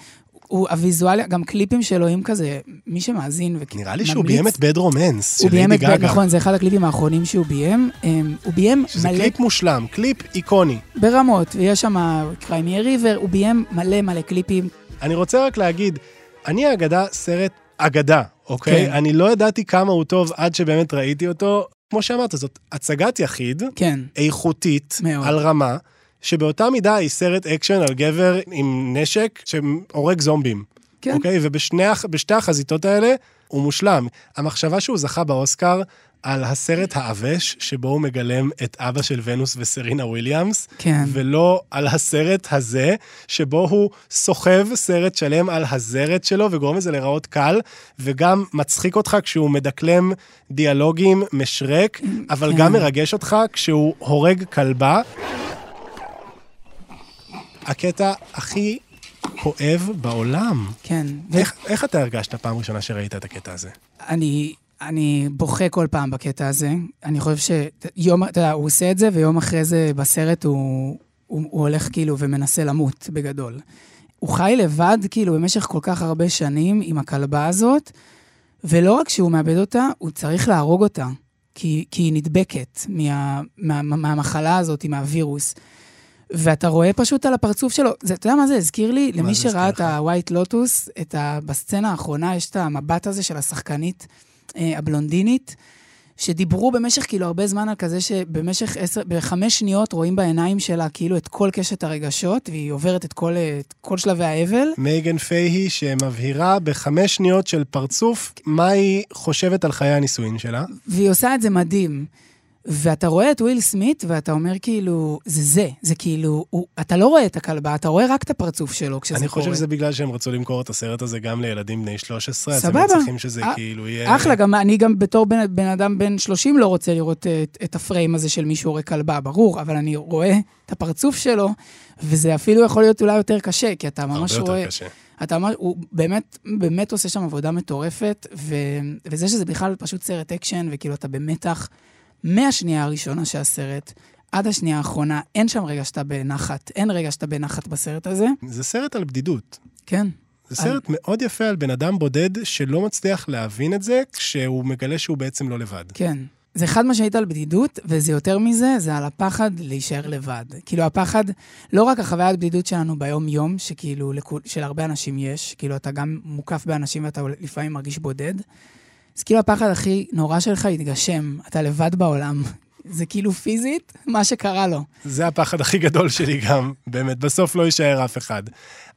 הוא הוויזואליה, גם קליפים שלו עם כזה, מי שמאזין וממליץ. נראה לי שהוא ביים את בד רומנס של ליידי גגה. נכון, זה אחד הקליפים האחרונים שהוא ביים. אמ, הוא ביים שזה מלא קליפ מושלם, קליפ איקוני. ברמות, ויש שם Cry Me a River, הוא ביים מלא מלא קליפים. אני רוצה רק להגיד, אני האגדה סרט אגדה, אוקיי? כן. אני לא ידעתי כמה הוא טוב עד שבאמת ראיתי אותו. כמו שאמרת, זאת הצגת יחיד, כן, איכותית, מאוד. על רמה, שבאותה מידה היא סרט אקשן על גבר עם נשק שהורג זומבים. כן. אוקיי? ובשתי הח- בשתי החזיתות האלה הוא מושלם. המחשבה שהוא זכה באוסקר על הסרט העבש, שבו הוא מגלם את אבא של ונוס וסרינה וויליאמס, כן. ולא על הסרט הזה, שבו הוא סוחב סרט שלם על הזרת שלו וגורם לזה להיראות קל, וגם מצחיק אותך כשהוא מדקלם דיאלוגים משרק, אבל כן. גם מרגש אותך כשהוא הורג כלבה. הקטע הכי כואב בעולם. כן. איך, איך אתה הרגשת פעם ראשונה שראית את הקטע הזה? אני, אני בוכה כל פעם בקטע הזה. אני חושב שיום, אתה יודע, הוא עושה את זה, ויום אחרי זה בסרט הוא, הוא, הוא הולך כאילו ומנסה למות בגדול. הוא חי לבד כאילו במשך כל כך הרבה שנים עם הכלבה הזאת, ולא רק שהוא מאבד אותה, הוא צריך להרוג אותה, כי, כי היא נדבקת מה, מה, מה, מהמחלה הזאת, מהווירוס. ואתה רואה פשוט על הפרצוף שלו, זה, אתה יודע מה זה הזכיר לי? למי שראה? את ה-white lotus, את ה, בסצנה האחרונה יש את המבט הזה של השחקנית אה, הבלונדינית, שדיברו במשך כאילו הרבה זמן על כזה שבמשך עשר, בחמש שניות רואים בעיניים שלה כאילו את כל קשת הרגשות, והיא עוברת את כל, אה, את כל שלבי האבל. מייגן פייהי שמבהירה בחמש שניות של פרצוף מה היא חושבת על חיי הנישואין שלה. והיא עושה את זה מדהים. ואתה רואה את וויל סמית, ואתה אומר כאילו, זה זה, זה כאילו, הוא, אתה לא רואה את הכלבה, אתה רואה רק את הפרצוף שלו כשזה אני קורה. חושב שזה בגלל שהם רצו למכור את הסרט הזה גם לילדים בני 13, אז הם סבבה. צריכים שזה אה, כאילו יהיה... אחלה, גם אני גם בתור בן, בן אדם בן 30 לא רוצה לראות את, את הפריים הזה של מישהו הורג כלבה, ברור, אבל אני רואה את הפרצוף שלו, וזה אפילו יכול להיות אולי יותר קשה, כי אתה ממש הרבה רואה... יותר קשה. אתה ממש, הוא באמת, באמת עושה שם עבודה מטורפת, ו, וזה שזה בכלל פשוט סרט אקשן, וכאילו אתה במתח מהשנייה הראשונה של הסרט עד השנייה האחרונה, אין שם רגע שאתה בנחת, אין רגע שאתה בנחת בסרט הזה. זה סרט על בדידות. כן. זה סרט מאוד יפה על בן אדם בודד שלא מצליח להבין את זה כשהוא מגלה שהוא בעצם לא לבד. כן. זה חד משמעית על בדידות, וזה יותר מזה, זה על הפחד להישאר לבד. כאילו, הפחד, לא רק החוויית בדידות שלנו ביום-יום, שכאילו לכול- שלהרבה אנשים יש, כאילו, אתה גם מוקף באנשים ואתה לפעמים מרגיש בודד, אז כאילו הפחד הכי נורא שלך יתגשם, אתה לבד בעולם. [LAUGHS] זה כאילו פיזית, מה שקרה לו. זה הפחד הכי גדול שלי גם, באמת, בסוף לא יישאר אף אחד.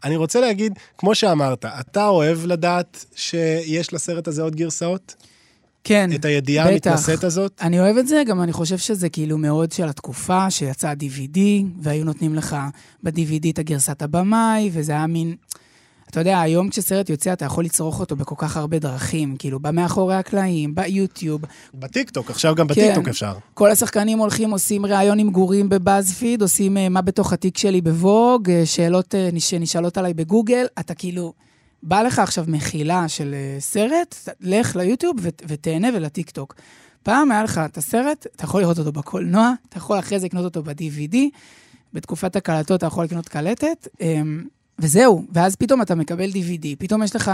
אני רוצה להגיד, כמו שאמרת, אתה אוהב לדעת שיש לסרט הזה עוד גרסאות? כן, את הידיעה בטח. המתנשאת הזאת? אני אוהב את זה, גם אני חושב שזה כאילו מאוד של התקופה, שיצא ה-DVD, והיו נותנים לך ב-DVD את הגרסת הבמאי, וזה היה מין... אתה יודע, היום כשסרט יוצא, אתה יכול לצרוך אותו בכל כך הרבה דרכים, כאילו, במאחורי הקלעים, ביוטיוב. בטיקטוק, עכשיו גם בטיקטוק כן. אפשר. כל השחקנים הולכים, עושים ראיון עם גורים ב BuzzFeed, עושים אה, מה בתוך התיק שלי ב Vogue, אה, שאלות אה, נש- שנשאלות עליי בגוגל, אתה כאילו, בא לך עכשיו מחילה של סרט, לך ליוטיוב ות- ותהנה ולטיקטוק. פעם היה לך את הסרט, אתה יכול לראות אותו בקולנוע, אתה יכול אחרי זה לקנות אותו ב-DVD, בתקופת הקלטות אתה יכול לקנות קלטת, אמ, וזהו, ואז פתאום אתה מקבל DVD, פתאום יש לך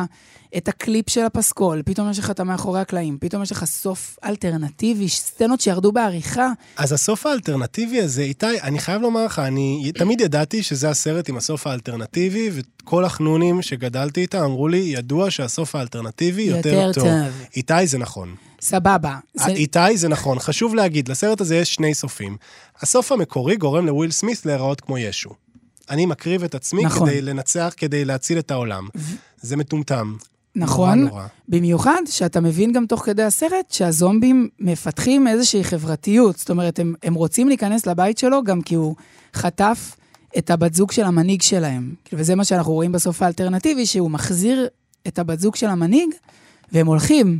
את הקליפ של הפסקול, פתאום יש לך את המאחורי הקלעים, פתאום יש לך סוף אלטרנטיבי, סצנות שירדו בעריכה. אז הסוף האלטרנטיבי הזה, איתי, אני חייב לומר לך, אני תמיד ידעתי שזה הסרט עם הסוף האלטרנטיבי, וכל החנונים שגדלתי איתם אמרו לי, ידוע שהסוף האלטרנטיבי יותר, יותר טוב. טוב. איתי, זה נכון. סבבה. זה... איתי, זה נכון. חשוב להגיד, לסרט הזה יש שני סופים. הסוף המקורי גורם לוויל סמית להיראות כמו ישו. אני מקריב את עצמי נכון. כדי לנצח, כדי להציל את העולם. זה מטומטם. נכון, נורא נורא. במיוחד שאתה מבין גם תוך כדי הסרט שהזומבים מפתחים איזושהי חברתיות. זאת אומרת, הם, הם רוצים להיכנס לבית שלו גם כי הוא חטף את הבת זוג של המנהיג שלהם. כאילו, וזה מה שאנחנו רואים בסוף האלטרנטיבי, שהוא מחזיר את הבת זוג של המנהיג, והם הולכים.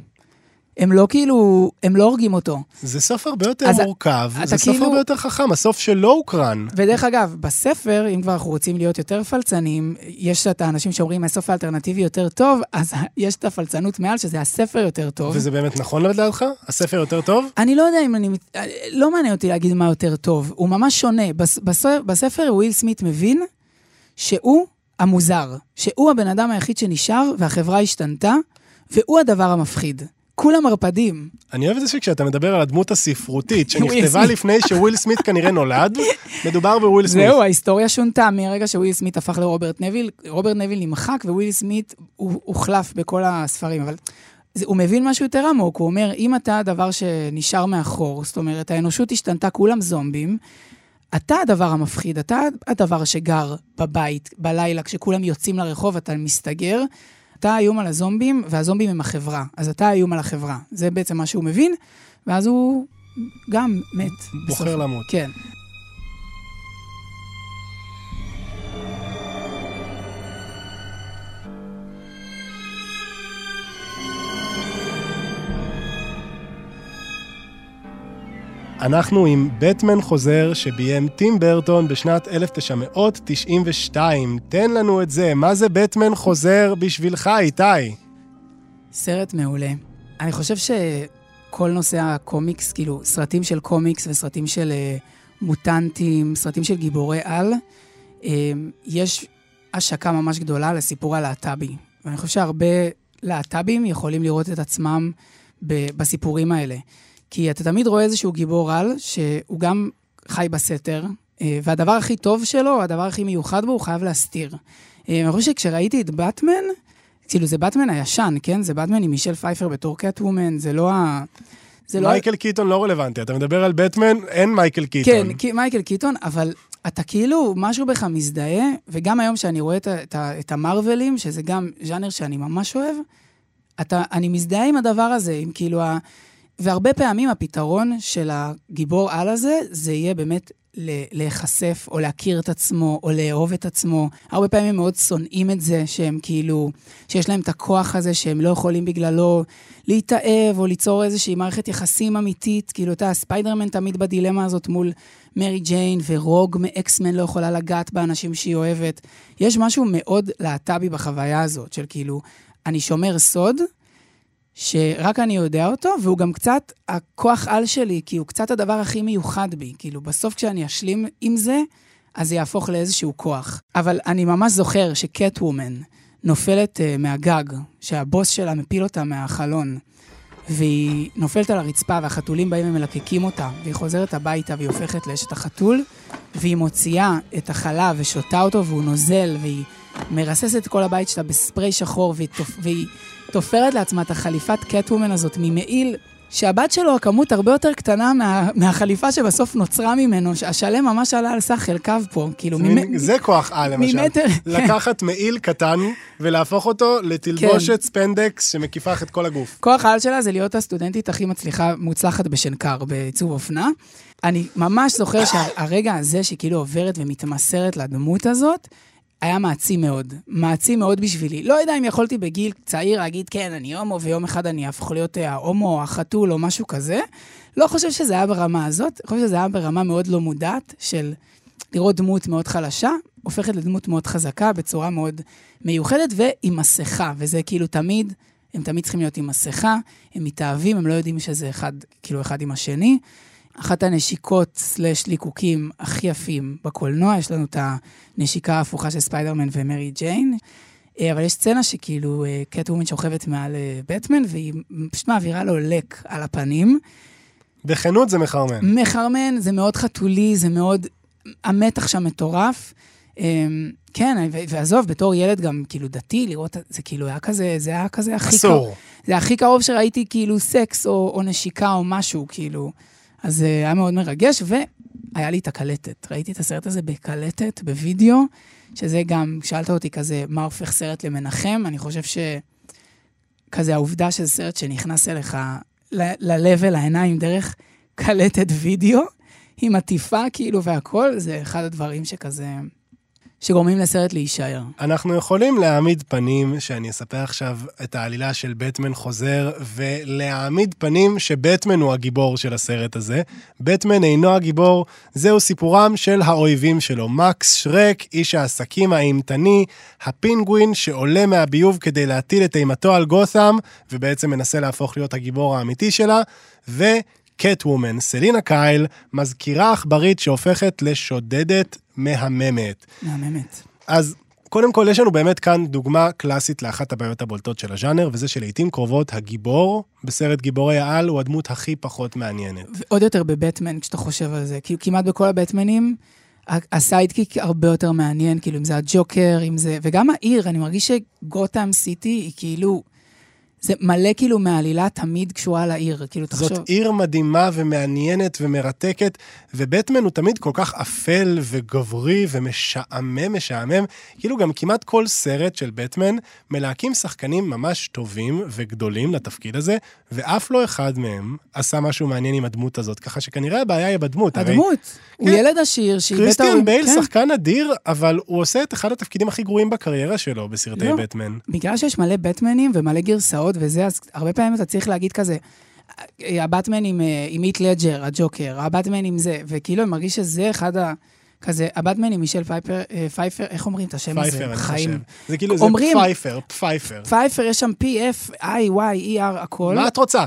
הם לא כאילו, הם לא הורגים אותו. זה סוף הרבה יותר אז מורכב, זה סוף כאילו- הרבה יותר חכם, הסוף שלא הוקרן. ודרך אגב, בספר, אם כבר אנחנו רוצים להיות יותר פלצנים, יש את האנשים שאומרים, הסוף האלטרנטיבי יותר טוב, אז [LAUGHS] יש את הפלצנות מעל, שזה הספר יותר טוב. וזה באמת נכון לדעתך? הספר יותר טוב? אני לא יודע אם אני... מת- לא מעניין אותי להגיד מה יותר טוב. הוא ממש שונה. בס, בס, בספר וויל סמית מבין שהוא המוזר, שהוא הבן אדם היחיד שנשאר והחברה השתנתה, והוא הדבר המפחיד. כולם ערפדים. אני אוהב את זה שכשאתה מדבר על הדמות הספרותית, [LAUGHS] שנכתבה. לפני שוויל סמית כנראה נולד, [LAUGHS] מדובר בוויל סמית. זהו, ההיסטוריה שונתה מרגע שוויל סמית הפך לרוברט נביל. רוברט נביל נמחק וויל סמית הוחלף בכל הספרים, אבל זה, הוא מבין משהו יותר עמוק, הוא אומר, אם אתה הדבר שנשאר מאחור, זאת אומרת, האנושות השתנתה, כולם זומבים, אתה הדבר המפחיד, אתה הדבר שגר בבית, בלילה, כשכולם יוצאים לרחוב, אתה מסתגר. אתה האיום על הזומבים, והזומבים הם החברה. אז אתה האיום על החברה. זה בעצם מה שהוא מבין, ואז הוא גם מת. בוחר בסוף. למות. כן. אנחנו עם בטמן חוזר שביים טים ברטון בשנת 1992. תן לנו את זה, מה זה בטמן חוזר בשבילך, איתי? סרט מעולה. אני חושב שכל נושא הקומיקס, כאילו, סרטים של קומיקס וסרטים של אה, מוטנטים, סרטים של גיבורי על, אה, יש השקה ממש גדולה לסיפור הלהט"בי. ואני חושב שהרבה להט"בים יכולים לראות את עצמם ב- בסיפורים האלה. כי אתה תמיד רואה איזשהו גיבור על, שהוא גם חי בסתר, אה, והדבר הכי טוב שלו, הדבר הכי מיוחד בו, הוא חייב להסתיר. אה, אני חושב שכשראיתי את באטמן, כאילו, זה באטמן הישן, כן? זה באטמן עם מישל פייפר בתור קטוומן, זה לא ה... זה לא... מייקל קיטון לא רלוונטי, אתה מדבר על בטמן, אין מייקל קיטון. כן, מייקל קיטון, אבל אתה כאילו, משהו בך מזדהה, וגם היום שאני רואה את, את, את המרווילים, שזה גם ז'אנר שאני ממש אוהב, אתה, אני מזדהה עם הדבר הזה, עם כאילו ה... והרבה פעמים הפתרון של הגיבור על הזה, זה יהיה באמת להיחשף, או להכיר את עצמו, או לאהוב את עצמו. הרבה פעמים מאוד שונאים את זה, שהם כאילו, שיש להם את הכוח הזה, שהם לא יכולים בגללו להתאהב, או ליצור איזושהי מערכת יחסים אמיתית. כאילו, אתה, ספיידרמן תמיד בדילמה הזאת מול מרי ג'יין, ורוג מאקסמן לא יכולה לגעת באנשים שהיא אוהבת. יש משהו מאוד להט"בי בחוויה הזאת, של כאילו, אני שומר סוד, שרק אני יודע אותו, והוא גם קצת הכוח על שלי, כי הוא קצת הדבר הכי מיוחד בי. כאילו, בסוף כשאני אשלים עם זה, אז זה יהפוך לאיזשהו כוח. אבל אני ממש זוכר שקט וומן נופלת uh, מהגג, שהבוס שלה מפיל אותה מהחלון. והיא נופלת על הרצפה והחתולים באים ומלקקים אותה, והיא חוזרת הביתה והיא הופכת לאשת החתול, והיא מוציאה את החלב ושותה אותו והוא נוזל, והיא מרססת את כל הבית שלה בספרי שחור, והיא. והיא תופרת לעצמה את החליפת קטוומן הזאת ממעיל, שהבת שלו, הכמות הרבה יותר קטנה מה... מהחליפה שבסוף נוצרה ממנו, השלם ממש עלה על סך חלקיו פה, כאילו, מין- זה כוח על, למשל. ממטר, כן. [LAUGHS] לקחת מעיל קטן ולהפוך אותו לתלבושת ספנדקס שמקיפה לך את כל הגוף. כוח העל שלה זה להיות הסטודנטית הכי מצליחה, מוצלחת בשנקר, בעיצוב אופנה. אני ממש זוכר שהרגע הזה שכאילו עוברת ומתמסרת לדמות הזאת, היה מעצים מאוד. מעצים מאוד בשבילי. לא יודע אם יכולתי בגיל צעיר להגיד, כן, אני הומו, ויום אחד אני אהפוך להיות אה, ההומו החתול או משהו כזה. לא חושב שזה היה ברמה הזאת, חושב שזה היה ברמה מאוד לא מודעת של לראות דמות מאוד חלשה, הופכת לדמות מאוד חזקה בצורה מאוד מיוחדת ועם מסכה, וזה כאילו תמיד, הם תמיד צריכים להיות עם מסכה, הם מתאהבים, הם לא יודעים שזה אחד, כאילו אחד עם השני. אחת הנשיקות סלאש ליקוקים הכי יפים בקולנוע, יש לנו את הנשיקה ההפוכה של ספיידרמן ומרי ג'יין, אה, אבל יש סצנה שכאילו אה, קט וומן שוכבת מעל אה, בטמן, והיא פשוט מעבירה לו לק על הפנים. בכנות זה מחרמן. מחרמן, זה מאוד חתולי, זה מאוד... המתח שם מטורף. כן, ועזוב, בתור ילד גם כאילו דתי, לראות, זה כאילו היה כזה, זה היה כזה הכי אסור. קרוב. זה הכי קרוב שראיתי כאילו סקס או, או נשיקה או משהו, כאילו. אז זה היה מאוד מרגש, והיה לי את הקלטת. ראיתי את הסרט הזה בקלטת, בווידאו, שזה גם, שאלת אותי כזה, מה הופך סרט למנחם? אני חושב ש... כזה העובדה שזה סרט שנכנס אליך ל- ללב ולעיניים דרך קלטת וידאו, עם עטיפה כאילו והכל, זה אחד הדברים שכזה... שגורמים לסרט להישאר. אנחנו יכולים להעמיד פנים, שאני אספר עכשיו את העלילה של בטמן חוזר, ולהעמיד פנים שבטמן הוא הגיבור של הסרט הזה. בטמן אינו הגיבור, זהו סיפורם של האויבים שלו. מקס שרק, איש העסקים האימתני, הפינגווין שעולה מהביוב כדי להטיל את אימתו על גות'אם, ובעצם מנסה להפוך להיות הגיבור האמיתי שלה, ו... קט וומן, סלינה קייל, מזכירה עכברית שהופכת לשודדת מהממת. מהממת. אז קודם כל, יש לנו באמת כאן דוגמה קלאסית לאחת הבעיות הבולטות של הז'אנר, וזה שלעיתים קרובות הגיבור בסרט גיבורי העל הוא הדמות הכי פחות מעניינת. ועוד יותר בבטמן, כשאתה חושב על זה. כאילו, כמעט בכל הבטמנים, הסיידקיק הרבה יותר מעניין, כאילו, אם זה הג'וקר, אם זה... וגם העיר, אני מרגיש שגותם סיטי היא כאילו... זה מלא כאילו מהעלילה תמיד קשורה לעיר, כאילו, תחשוב... זאת עיר מדהימה ומעניינת ומרתקת, ובטמן הוא תמיד כל כך אפל וגברי ומשעמם, משעמם. כאילו גם כמעט כל סרט של בטמן מלהקים שחקנים ממש טובים וגדולים לתפקיד הזה, ואף לא אחד מהם עשה משהו מעניין עם הדמות הזאת, ככה שכנראה הבעיה היא בדמות. הרי הדמות. הוא כן. ילד עשיר שאיבד את קריסטיאן בייל כן. שחקן אדיר, אבל הוא עושה את אחד התפקידים הכי גרועים בקריירה שלו בסרטי לא. בטמן. בגלל שיש מלא בטמנים ומלא גרסאות וזה, אז הרבה פעמים אתה צריך להגיד כזה, אה, הבטמן עם, אה, עם הית' לדג'ר, הג'וקר, הבטמן עם זה, וכאילו אני מרגיש שזה אחד ה... כזה, הבטמן עם מישל פייפר, אה, פייפר, איך אומרים את השם הזה? פייפר, אני. חושב. זה כאילו, זה אומרים- פייפר, פייפר. פייפר, יש שם P-F-I-Y-E-R, הכל, מה את רוצה?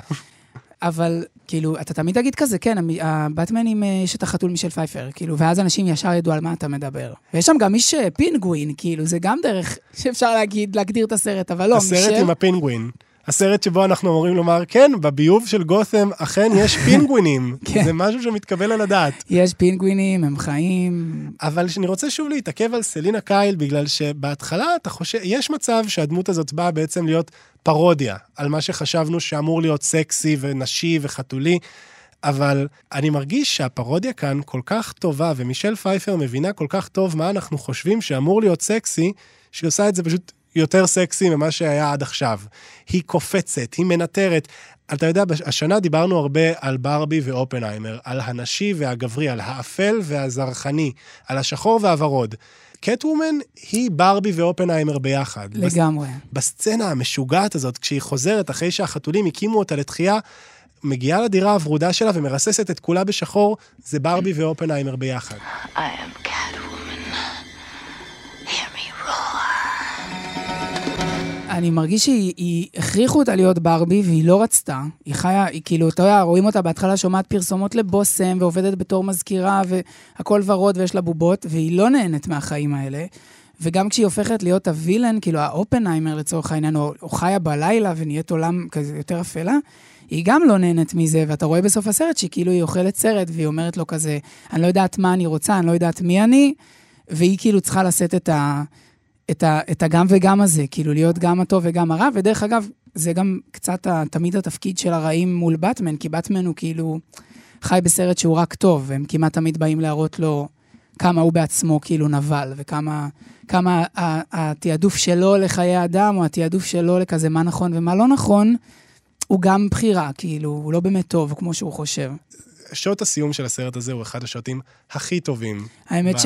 אבל כאילו, אתה תמיד תגיד כזה, כן, הבטמן עם, יש את החתול מישל פייפר, כאילו, ואז אנשים ישר ידעו על מה אתה מדבר. ויש שם גם איש פינגווין, כאילו, זה גם דרך שאפשר להגיד, להגדיר את הסרט, אבל לא, הסרט מישל... עם הפינגווין. הסרט שבו אנחנו אמורים לומר, כן, בביוב של גות'ם אכן יש [LAUGHS] פינגווינים. כן. זה משהו שמתקבל על הדעת. יש פינגווינים, הם חיים, אבל אני רוצה שוב להתעכב על סלינה קייל, בגלל שבהתחלה אתה חושב, יש מצב שהדמות הזאת באה בעצם להיות פרודיה על מה שחשבנו שאמור להיות סקסי ונשי וחתולי, אבל אני מרגיש שהפרודיה כאן כל כך טובה, ומישל פייפר מבינה כל כך טוב מה אנחנו חושבים שאמור להיות סקסי, שהיא עושה את זה פשוט יותר סקסי ממה שהיה עד עכשיו. היא קופצת, היא מנטרת. אתה יודע, השנה דיברנו הרבה על ברבי ואופנהיימר, על הנשי והגברי, על האפל והזרחני, על השחור והוורוד. קטוומן היא ברבי ואופנהיימר ביחד. בס- לגמרי. בסצנה המשוגעת הזאת, כשהיא חוזרת אחרי שהחתולים הקימו אותה לתחייה, מגיעה לדירה הוורודה שלה ומרססת את כולה בשחור, זה ברבי ואופנהיימר ביחד. I am Catwoman. אני מרגיש שהיא היא- הכריחו אותה להיות ברבי, והיא לא רצתה. היא חיה, היא כאילו, אתה יודע, רואים אותה בהתחלה שומעת פרסומות לבושם, ועובדת בתור מזכירה, והכל ורוד ויש לה בובות, והיא לא נהנית מהחיים האלה. וגם כשהיא הופכת להיות הווילן, כאילו האופנהיימר לצורך העניין, או, או חיה בלילה ונהיית עולם כזה יותר אפלה, היא גם לא נהנית מזה, ואתה רואה בסוף הסרט שהיא כאילו היא אוכלת סרט, והיא אומרת לו כזה, אני לא יודעת מה אני רוצה, אני לא יודעת מי אני, והיא כאילו צריכה לשאת את, ה, את, ה, את הגם וגם הזה, כאילו להיות גם הטוב וגם הרע, ודרך אגב, זה גם קצת ה, תמיד התפקיד של הרעים מול באטמן, כי באטמן הוא כאילו חי בסרט שהוא רק טוב, והם כמעט תמיד באים להראות לו כמה הוא בעצמו כאילו נבל, וכמה כמה התעדוף שלו לחיי אדם, או התעדוף שלו לכזה מה נכון ומה לא נכון, הוא גם בחירה, כאילו, הוא לא באמת טוב כמו שהוא חושב. שוט הסיום של הסרט הזה הוא אחד השוטים הכי טובים. האמת ב- ש,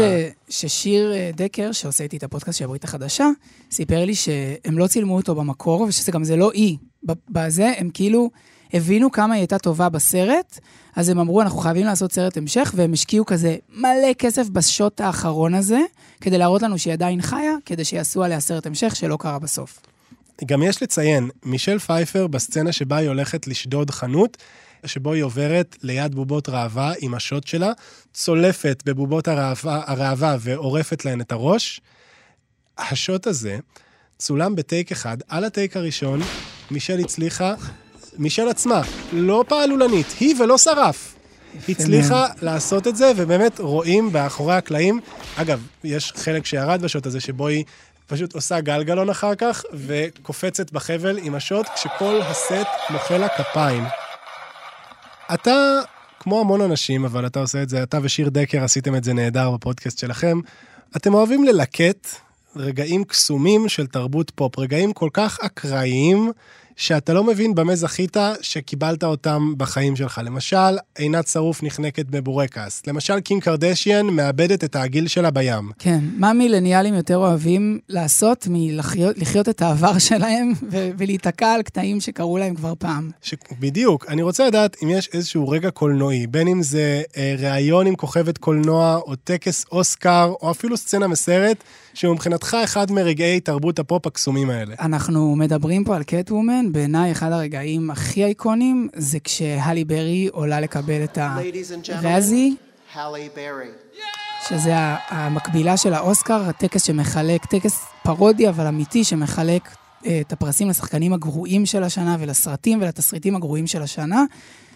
ששיר אה, דקר, שעושה איתי את הפודקאסט של הברית החדשה, סיפר לי שהם לא צילמו אותו במקור, ושזה גם זה לא. ב- בזה הם כאילו הבינו כמה היא הייתה טובה בסרט, אז הם אמרו, אנחנו חייבים לעשות סרט המשך, והם השקיעו כזה מלא כסף בשוט האחרון הזה, כדי להראות לנו שהיא עדיין חיה, כדי שיעשו עליה סרט המשך שלא קרה בסוף. גם יש לציין, מישל פייפר בסצנה שבה היא הולכת לשדוד חנות, שבו היא עוברת ליד בובות ראווה עם השוט שלה, צולפת בבובות הראווה, הראווה ועורפת להן את הראש. השוט הזה צולם בטייק אחד. על הטייק הראשון, מישל הצליחה, מישל עצמה, לא פעלולנית, היא ולא שרף. הצליחה לעשות את זה, ובאמת רואים מאחורי הקלעים, אגב, יש חלק שירד בשוט הזה, שבו היא פשוט עושה גלגלון אחר כך, וקופצת בחבל עם השוט, כשכל הסט מוחא לה כפיים. אתה, כמו המון אנשים, אבל אתה עושה את זה, אתה ושיר דקר עשיתם את זה נהדר בפודקאסט שלכם, אתם אוהבים ללקט רגעים קסומים של תרבות פופ, רגעים כל כך אקראיים, שאתה לא מבין במה זכית שקיבלת אותם בחיים שלך. למשל, עינת שרוף נחנקת בבורקס. למשל, קים קרדשיאן מאבדת את העגיל שלה בים. כן, מה מילניאלים יותר אוהבים לעשות מלחיות לחיות את העבר שלהם [LAUGHS] ו- ולהיתקע על קטעים שקרו להם כבר פעם? ש... בדיוק. אני רוצה לדעת אם יש איזשהו רגע קולנועי, בין אם זה אה, ראיון עם כוכבת קולנוע, או טקס אוסקר, או אפילו סצנה מסרט, שהוא מבחינתך אחד מרגעי תרבות הפופ הקסומים האלה. אנחנו מדברים פה על Catwoman, בעיניי אחד הרגעים הכי אייקונים זה כשהלי ברי עולה לקבל את Ladies and הרזי, gentlemen, Halle Berry. שזה המקבילה של האוסקר, הטקס שמחלק, טקס פרודי אבל אמיתי, שמחלק אה, את הפרסים לשחקנים הגרועים של השנה ולסרטים ולתסריטים הגרועים של השנה.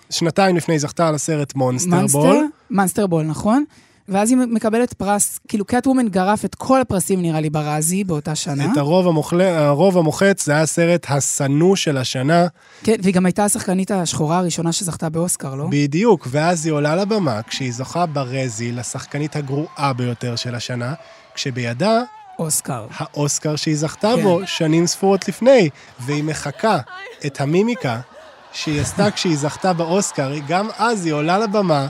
שנתיים לפני זכתה על הסרט מונסטר בול. מנסטר בול, נכון? ואז היא מקבלת פרס, כאילו קט וומן גרף את כל הפרסים נראה לי ברזי באותה שנה. את הרוב, המוחל... הרוב המוחץ, זה היה הסרט השנוא של השנה. כן, והיא גם הייתה השחקנית השחורה הראשונה שזכתה באוסקר, לא? בדיוק, ואז היא עולה לבמה כשהיא זוכה ברזי לשחקנית הגרועה ביותר של השנה, כשבידה אוסקר. האוסקר שהיא זכתה כן. בו שנים ספורות לפני, והיא מחקה את המימיקה שהיא עשתה כשהיא זכתה באוסקר, גם אז היא עולה לבמה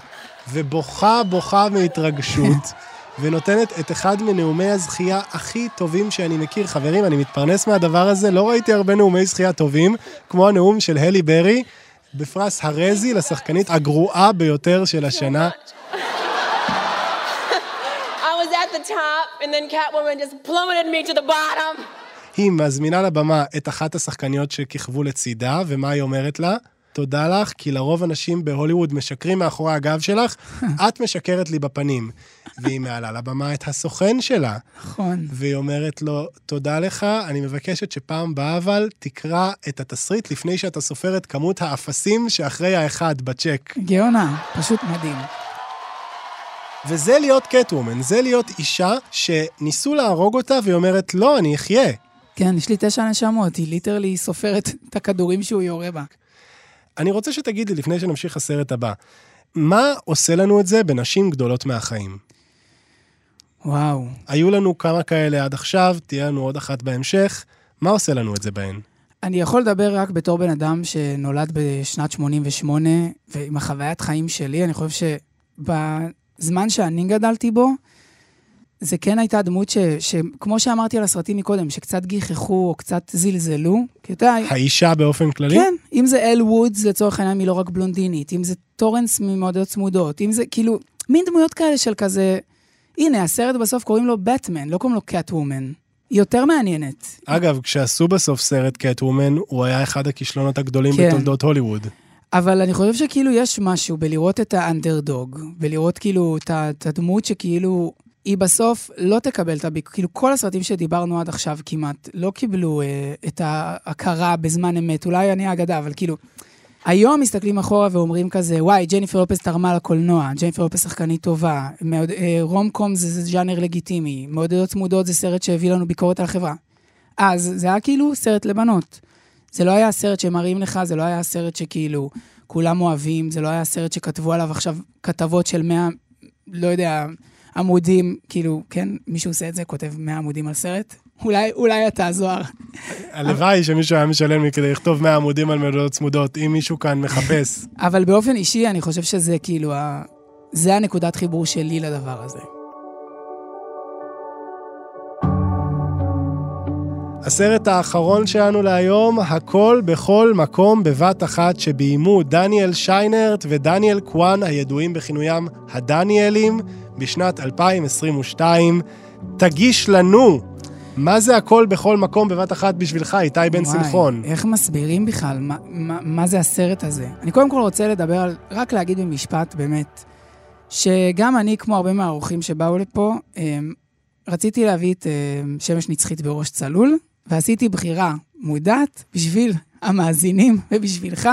ובוכה בוכה מהתרגשות. [LAUGHS] ונותנת את אחד מנאומי הזכייה הכי טובים שאני מכיר. חברים, אני מתפרנס מהדבר הזה, לא ראיתי הרבה נאומי זכייה טובים, כמו הנאום של הלי ברי, בפרס הרזי לשחקנית הגרועה ביותר של השנה. I was at the top, and then Catwoman just plummeted me to the bottom. היא מזמינה לבמה את אחת השחקניות שכיכבו לצידה, ומה היא אומרת לה? תודה לך, כי לרוב אנשים בהוליווד משקרים מאחורי הגב שלך, [LAUGHS] את משקרת לי בפנים. והיא מעלה לבמה את הסוכן שלה, נכון. והיא אומרת לו, תודה לך, אני מבקשת שפעם באה אבל תקרא את התסריט לפני שאתה סופר את כמות האפסים שאחרי האחד בצ'ק. גאונה, פשוט מדהים. וזה להיות קטוומן, זה להיות אישה שניסו להרוג אותה והיא אומרת, לא, אני אחיה. כן, יש לי תשע נשמות, היא ליטרלי סופרת את הכדורים שהוא יורה בה. אני רוצה שתגיד לי, לפני שנמשיך לסרט הבא, מה עושה לנו את זה בנשים גדולות מהחיים? וואו. היו לנו כמה כאלה עד עכשיו, תהיה לנו עוד אחת בהמשך. מה עושה לנו את זה בהן? אני יכול לדבר רק בתור בן אדם שנולד בשנת 88, ועם החוויית חיים שלי, אני חושב שבזמן שאני גדלתי בו, זה כן הייתה דמות ש, שכמו שאמרתי על הסרטים מקודם, שקצת גיחכו או קצת זלזלו, כי אתה יודע, האישה באופן כללי? כן, אם זה אל וודס, לצורך העניין, היא לא רק בלונדינית, אם זה טורנס ממועדות צמודות, אם זה כאילו, מין דמויות כאלה של כזה, הנה, הסרט בסוף קוראים לו בטמן, לא קוראים לו קאט וומן. היא יותר מעניינת. אגב, כשעשו בסוף סרט קטוומן, הוא היה אחד הכישלונות הגדולים כן. בתולדות הוליווד. אבל אני חושב שכאילו יש משהו בלראות את האנדרדוג, ולראות כאילו את הדמות שכאילו, היא בסוף לא תקבל את הביקור, כאילו כל הסרטים שדיברנו עד עכשיו כמעט, לא קיבלו אה, את ההכרה בזמן אמת, אולי אני האגדה, אבל כאילו, היום מסתכלים אחורה ואומרים כזה, וואי, ג'ניפר לופס תרמה לקולנוע, ג'ניפר לופס שחקנית טובה, מעוד- אה, רום קום זה, זה ז'אנר לגיטימי, מעודדות צמודות זה סרט שהביא לנו ביקורת על החברה. אז זה היה כאילו סרט לבנות. זה לא היה סרט שמראים לך, זה לא היה סרט שכאילו כולם אוהבים, זה לא היה סרט שכתבו עליו עכשיו כתבות של 100, לא יודע, עמודים, כאילו, כן, מישהו עושה את זה, כותב 100 עמודים על סרט? אולי, אולי אתה, זוהר. הלוואי שמישהו היה משלם לי כדי לכתוב 100 עמודים על מלודות צמודות, אם מישהו כאן מחפש. [LAUGHS] אבל באופן אישי, אני חושב שזה כאילו, ה... זה הנקודת חיבור שלי לדבר הזה. הסרט האחרון שלנו להיום, הכל בכל מקום בבת אחת, שביימו דניאל שיינרט ודניאל קוואן, הידועים בכינוים הדניאלים, בשנת 2022. תגיש לנו, מה זה הכל בכל מקום בבת אחת בשבילך, איתי בן וואי, שמחון? איך מסבירים בכלל מה, מה, מה זה הסרט הזה? אני קודם כל רוצה לדבר על, רק להגיד במשפט, באמת, שגם אני, כמו הרבה מהאורחים שבאו לפה, אמ, רציתי להביא את אמ, שמש נצחית בראש צלול, ועשיתי בחירה מודעת בשביל המאזינים ובשבילך,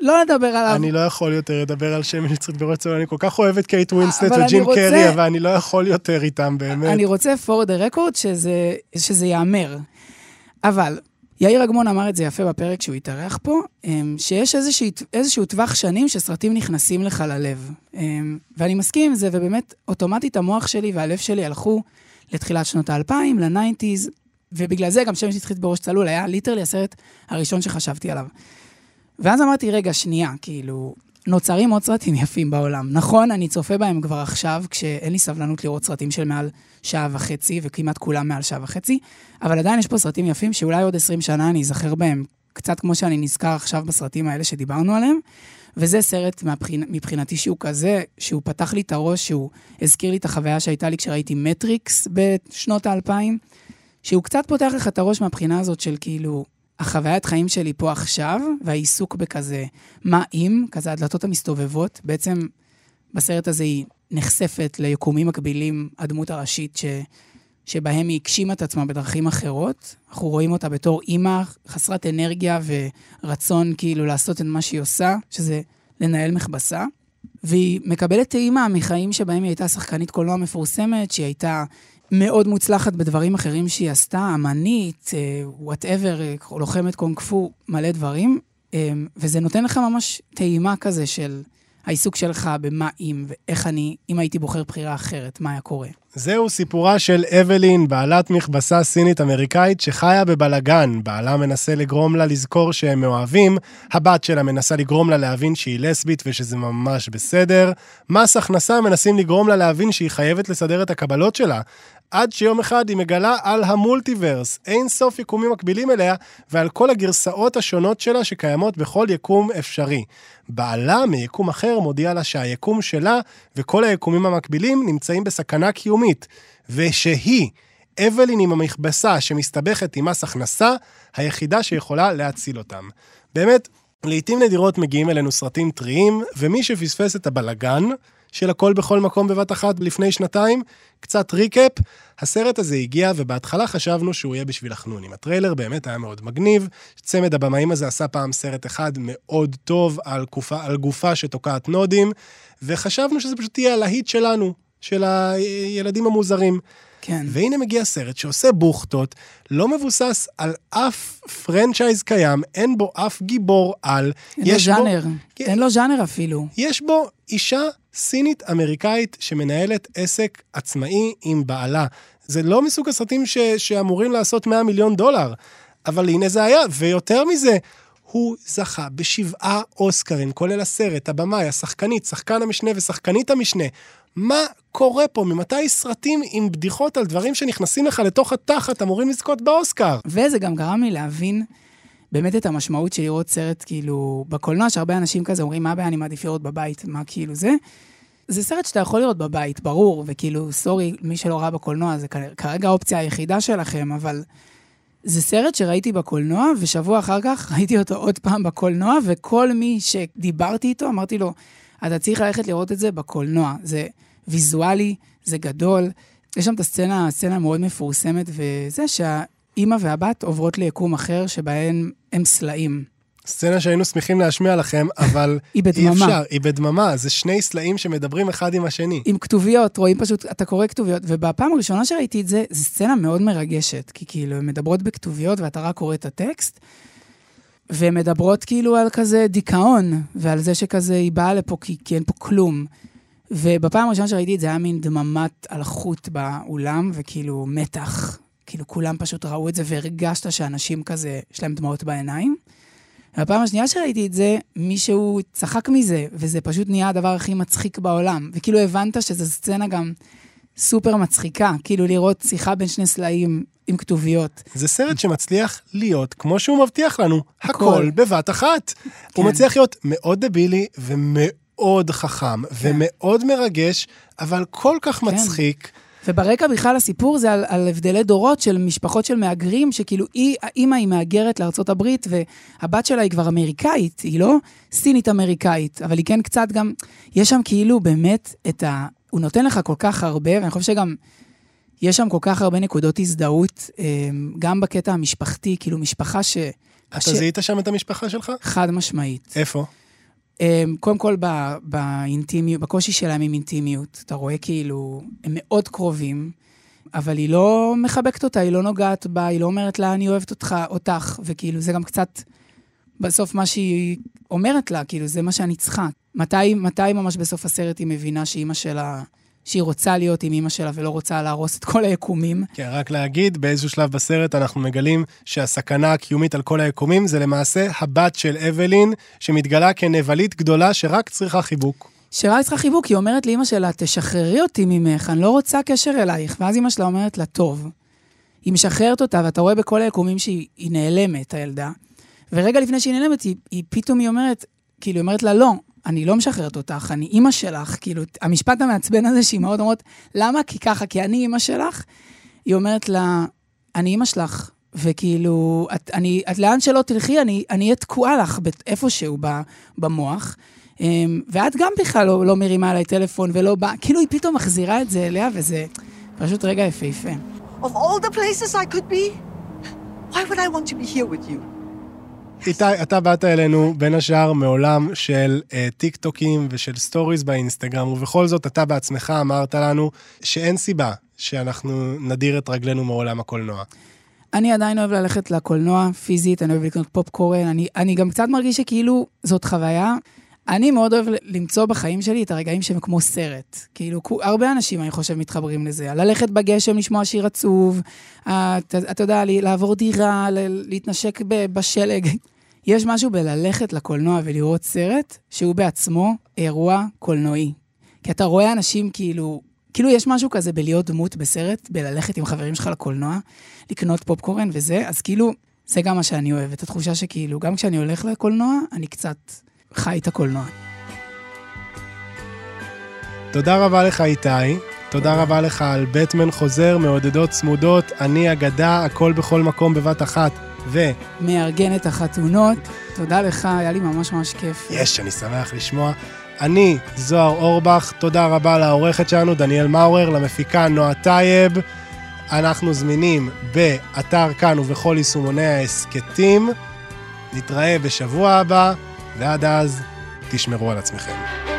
לא לדבר עליו. אני לא יכול יותר לדבר על שמן בראש צלול, אני כל כך אוהב את קייט ווינסלט וג'ים רוצה- קרי, אבל אני לא יכול יותר איתם, באמת. אני רוצה for the record שזה, שזה ייאמר. אבל, יאיר אגמון אמר את זה יפה בפרק שהוא התארח פה, אמ, שיש איזושהי, איזשהו טווח שנים שסרטים נכנסים לך ללב. אמ, ואני מסכים עם זה, ובאמת, אוטומטית המוח שלי והלב שלי הלכו לתחילת שנות האלפיים, לניינטיז, ובגלל זה גם שמש נצחית בראש צלול היה literally הסרט הראשון שחשבתי עליו. ואז אמרתי, רגע, שנייה, כאילו, נוצרים עוד סרטים יפים בעולם. נכון, אני צופה בהם כבר עכשיו, כשאין לי סבלנות לראות סרטים של מעל שעה וחצי, וכמעט כולם מעל שעה וחצי, אבל עדיין יש פה סרטים יפים שאולי עוד 20 שנה אני אזכר בהם, קצת כמו שאני נזכר עכשיו בסרטים האלה שדיברנו עליהם. וזה סרט מבחינ... מבחינתי שהוא כזה, שהוא פתח לי את הראש, שהוא הזכיר לי את החוויה שהייתה לי כשראיתי מטריקס בשנות האלפיים, שהוא קצת פותח לך את הראש מהבחינה הזאת של כאילו, החוויית חיים שלי פה עכשיו, והעיסוק בכזה, מה אם, כזה הדלתות המסתובבות, בעצם בסרט הזה היא נחשפת ליקומים מקבילים, הדמות הראשית ש... שבהם היא הגשימה את עצמה בדרכים אחרות. אנחנו רואים אותה בתור אימא חסרת אנרגיה ורצון כאילו לעשות את מה שהיא עושה, שזה לנהל מכבסה. והיא מקבלת טעימה מחיים שבהם היא הייתה שחקנית קולנוע מפורסמת, שהיא הייתה מאוד מוצלחת בדברים אחרים שהיא עשתה, אמנית, whatever, לוחמת קונג פו, מלא דברים. אה, וזה נותן לך ממש טעימה כזה של העיסוק שלך במה אם, ואיך אני, אם הייתי בוחר בחירה אחרת, מה היה קורה. זהו סיפורה של אבלין, בעלת מכבסה סינית-אמריקאית שחיה בבלגן. בעלה מנסה לגרום לה לזכור שהם מאוהבים, הבת שלה מנסה לגרום לה להבין שהיא לסבית ושזה ממש בסדר. מס הכנסה מנסים לגרום לה להבין שהיא חייבת לסדר את הקבלות שלה. עד שיום אחד היא מגלה על המולטיברס, אין סוף יקומים מקבילים אליה, ועל כל הגרסאות השונות שלה שקיימות בכל יקום אפשרי. בעלה מיקום אחר מודיע לה שהיקום שלה וכל היקומים המקבילים נמצאים בסכנה קיומית, ושהיא, אבלין עם המכבסה שמסתבכת עם מס הכנסה, היחידה שיכולה להציל אותם. באמת, לעיתים נדירות מגיעים אלינו סרטים טריים, ומי שפספס את הבלגן של הכל בכל מקום בבת אחת לפני שנתיים, קצת recap, הסרט הזה הגיע ובהתחלה חשבנו שהוא יהיה בשביל החנונים. הטריילר באמת היה מאוד מגניב, צמד הבמאים הזה עשה פעם סרט אחד מאוד טוב על גופה, על גופה שתוקעת נודים, וחשבנו שזה פשוט יהיה הלהיט שלנו, של הילדים המוזרים. כן. והנה מגיע סרט שעושה בוכטות, לא מבוסס על אף פרנצ'ייז קיים, אין בו אף גיבור על. אין לו יש בו- ז'אנר, כן. אין לו ז'אנר אפילו. יש בו אישה סינית-אמריקאית שמנהלת עסק עצמאי עם בעלה. זה לא מסוג הסרטים ש... שאמורים לעשות 100 מיליון דולר, אבל הנה זה היה, ויותר מזה, הוא זכה בשבעה אוסקרים, כולל הסרט, הבמאי, השחקנית, שחקן המשנה ושחקנית המשנה. מה קורה פה? ממתי סרטים עם בדיחות על דברים שנכנסים לך לתוך התחת אמורים לזכות באוסקר? וזה גם גרם לי להבין באמת את המשמעות של לראות סרט כאילו בקולנוע, שהרבה אנשים כזה אומרים, מה הבעיה, אני מעדיף לראות בבית, מה כאילו זה. זה סרט שאתה יכול לראות בבית, ברור, וכאילו, סורי, מי שלא ראה בקולנוע, זה כרגע האופציה היחידה שלכם, אבל זה סרט שראיתי בקולנוע, ושבוע אחר כך [LAUGHS] ראיתי אותו עוד פעם בקולנוע, וכל מי שדיברתי איתו, אמרתי לו, אתה צריך ללכת לראות את זה בקולנוע. זה ויזואלי, זה גדול. יש שם את הסצנה, הסצנה מאוד מפורסמת, וזה שהאימא והבת עוברות ליקום אחר, שבהן הם סלעים. סצנה שהיינו שמחים להשמיע לכם, אבל [LAUGHS] היא אי בדממה. אפשר, היא בדממה, זה שני סלעים שמדברים אחד עם השני. עם כתוביות, רואים פשוט, אתה קורא כתוביות, ובפעם הראשונה שראיתי את זה, זו סצנה מאוד מרגשת, כי כאילו, הן מדברות בכתוביות ואתה רק קורא את הטקסט, והן מדברות כאילו על כזה דיכאון, ועל זה שכזה היא באה לפה כי, כי אין פה כלום. ובפעם הראשונה שראיתי את זה, היה מין דממת אלחוט באולם, וכאילו מתח. כאילו, כולם פשוט ראו את זה, והרגשת שאנשים כזה, יש להם דמעות בעיניים. והפעם השנייה שראיתי את זה, מישהו צחק מזה, וזה פשוט נהיה הדבר הכי מצחיק בעולם. וכאילו הבנת שזו סצנה גם סופר מצחיקה, כאילו לראות שיחה בין שני סלעים עם כתוביות. זה סרט שמצליח להיות, כמו שהוא מבטיח לנו, הכל הכל. בבת אחת. הוא כן. מצליח להיות מאוד דבילי ומאוד חכם ומאוד מרגש, אבל כל כך כן. וברקע בכלל הסיפור זה על, על הבדלי דורות של משפחות של מהגרים, שכאילו היא, האימא היא מהגרת לארצות הברית, והבת שלה היא כבר אמריקאית, היא לא סינית-אמריקאית, אבל היא כן קצת גם, יש שם כאילו באמת את ה... הוא נותן לך כל כך הרבה, ואני חושב שגם יש שם כל כך הרבה נקודות הזדהות, אה, גם בקטע המשפחתי, כאילו משפחה ש... אתה זיהית שם את המשפחה שלך? חד משמעית. איפה? אמ, קודם כל, ב- באינטימיות, בקושי שלהם עם אינטימיות, אתה רואה כאילו, הם מאוד קרובים, אבל היא לא מחבקת אותה, היא לא נוגעת בה, היא לא אומרת לה, אני אוהבת אותך, אותך, וכאילו, זה גם קצת, בסוף מה שהיא אומרת לה, כאילו, זה מה שאני צריכה. מתי, מתי ממש בסוף הסרט היא מבינה שאימא שלה, שהיא רוצה להיות עם אימא שלה ולא רוצה להרוס את כל היקומים? כן, רק להגיד, באיזשהו שלב בסרט אנחנו מגלים שהסכנה הקיומית על כל היקומים זה למעשה הבת של אבלין, שמתגלה כנבלית גדולה שרק צריכה חיבוק. שרק צריכה חיבוק, היא אומרת לאימא שלה, תשחררי אותי ממך, אני לא רוצה קשר אלייך. ואז אימא שלה אומרת לה, טוב. היא משחררת אותה, ואתה רואה בכל היקומים שהיא היא נעלמת, הילדה. ורגע לפני שהיא נעלמת, היא, היא פתאום היא אומרת, כאילו, היא אומרת לה, לא, אני לא משחררת אותך, אני אימא שלך. כאילו, המשפט המעצבן הזה שהיא מאוד אומרת, למה? כי ככה, כי אני אימא שלך. היא אומרת לה, אני אימא שלך, וכאילו, את, אני, את לאן שלא תלכי, אני אהיה תקועה לך איפשהו במוח. אמ, ואת גם בכלל לא, לא מרימה עליי טלפון ולא באה, כאילו היא פתאום מחזירה את זה אליה, וזה פשוט רגע יפהפה. Of all the places I could be, why would I want to be here with you? איתי, אתה באת אלינו בין השאר מעולם של אה, טיק טוקים ושל סטוריז באינסטגרם, ובכל זאת אתה בעצמך אמרת לנו שאין סיבה שאנחנו נדיר את רגלינו מעולם הקולנוע. אני עדיין אוהב ללכת לקולנוע פיזית, אני אוהב לקנות פופקורן, אני, אני גם קצת מרגיש שכאילו זאת חוויה. אני מאוד אוהב למצוא בחיים שלי את הרגעים שהם כמו סרט. כאילו, הרבה אנשים, אני חושב, מתחברים לזה. ללכת בגשם, לשמוע שיר עצוב, אה, אתה אתה יודע, לעבור דירה, להתנשק בשלג. [LAUGHS] יש משהו בללכת לקולנוע ולראות סרט, שהוא בעצמו אירוע קולנועי. כי אתה רואה אנשים כאילו, כאילו יש משהו כזה בלהיות דמות בסרט, בללכת עם חברים שלך לקולנוע, לקנות פופקורן וזה, אז כאילו, זה גם מה שאני אוהב, את התחושה שכאילו, גם כשאני הולך לקולנוע, אני קצת חי את הקולנוע. תודה רבה לך, איתי. תודה רבה לך על בטמן חוזר, מעודדות צמודות, אני אגדה, הכל בכל מקום בבת אחת, ו... מארגן את החתונות, תודה לך, היה לי ממש ממש כיף. יש, אני שמח לשמוע. אני, זוהר אורבך, תודה רבה לעורכת שלנו, דניאל מאורר, למפיקה נועה טייב. אנחנו זמינים באתר כאן ובכל יישומוני ההסכתים. נתראה בשבוע הבא, ועד אז, תשמרו על עצמכם.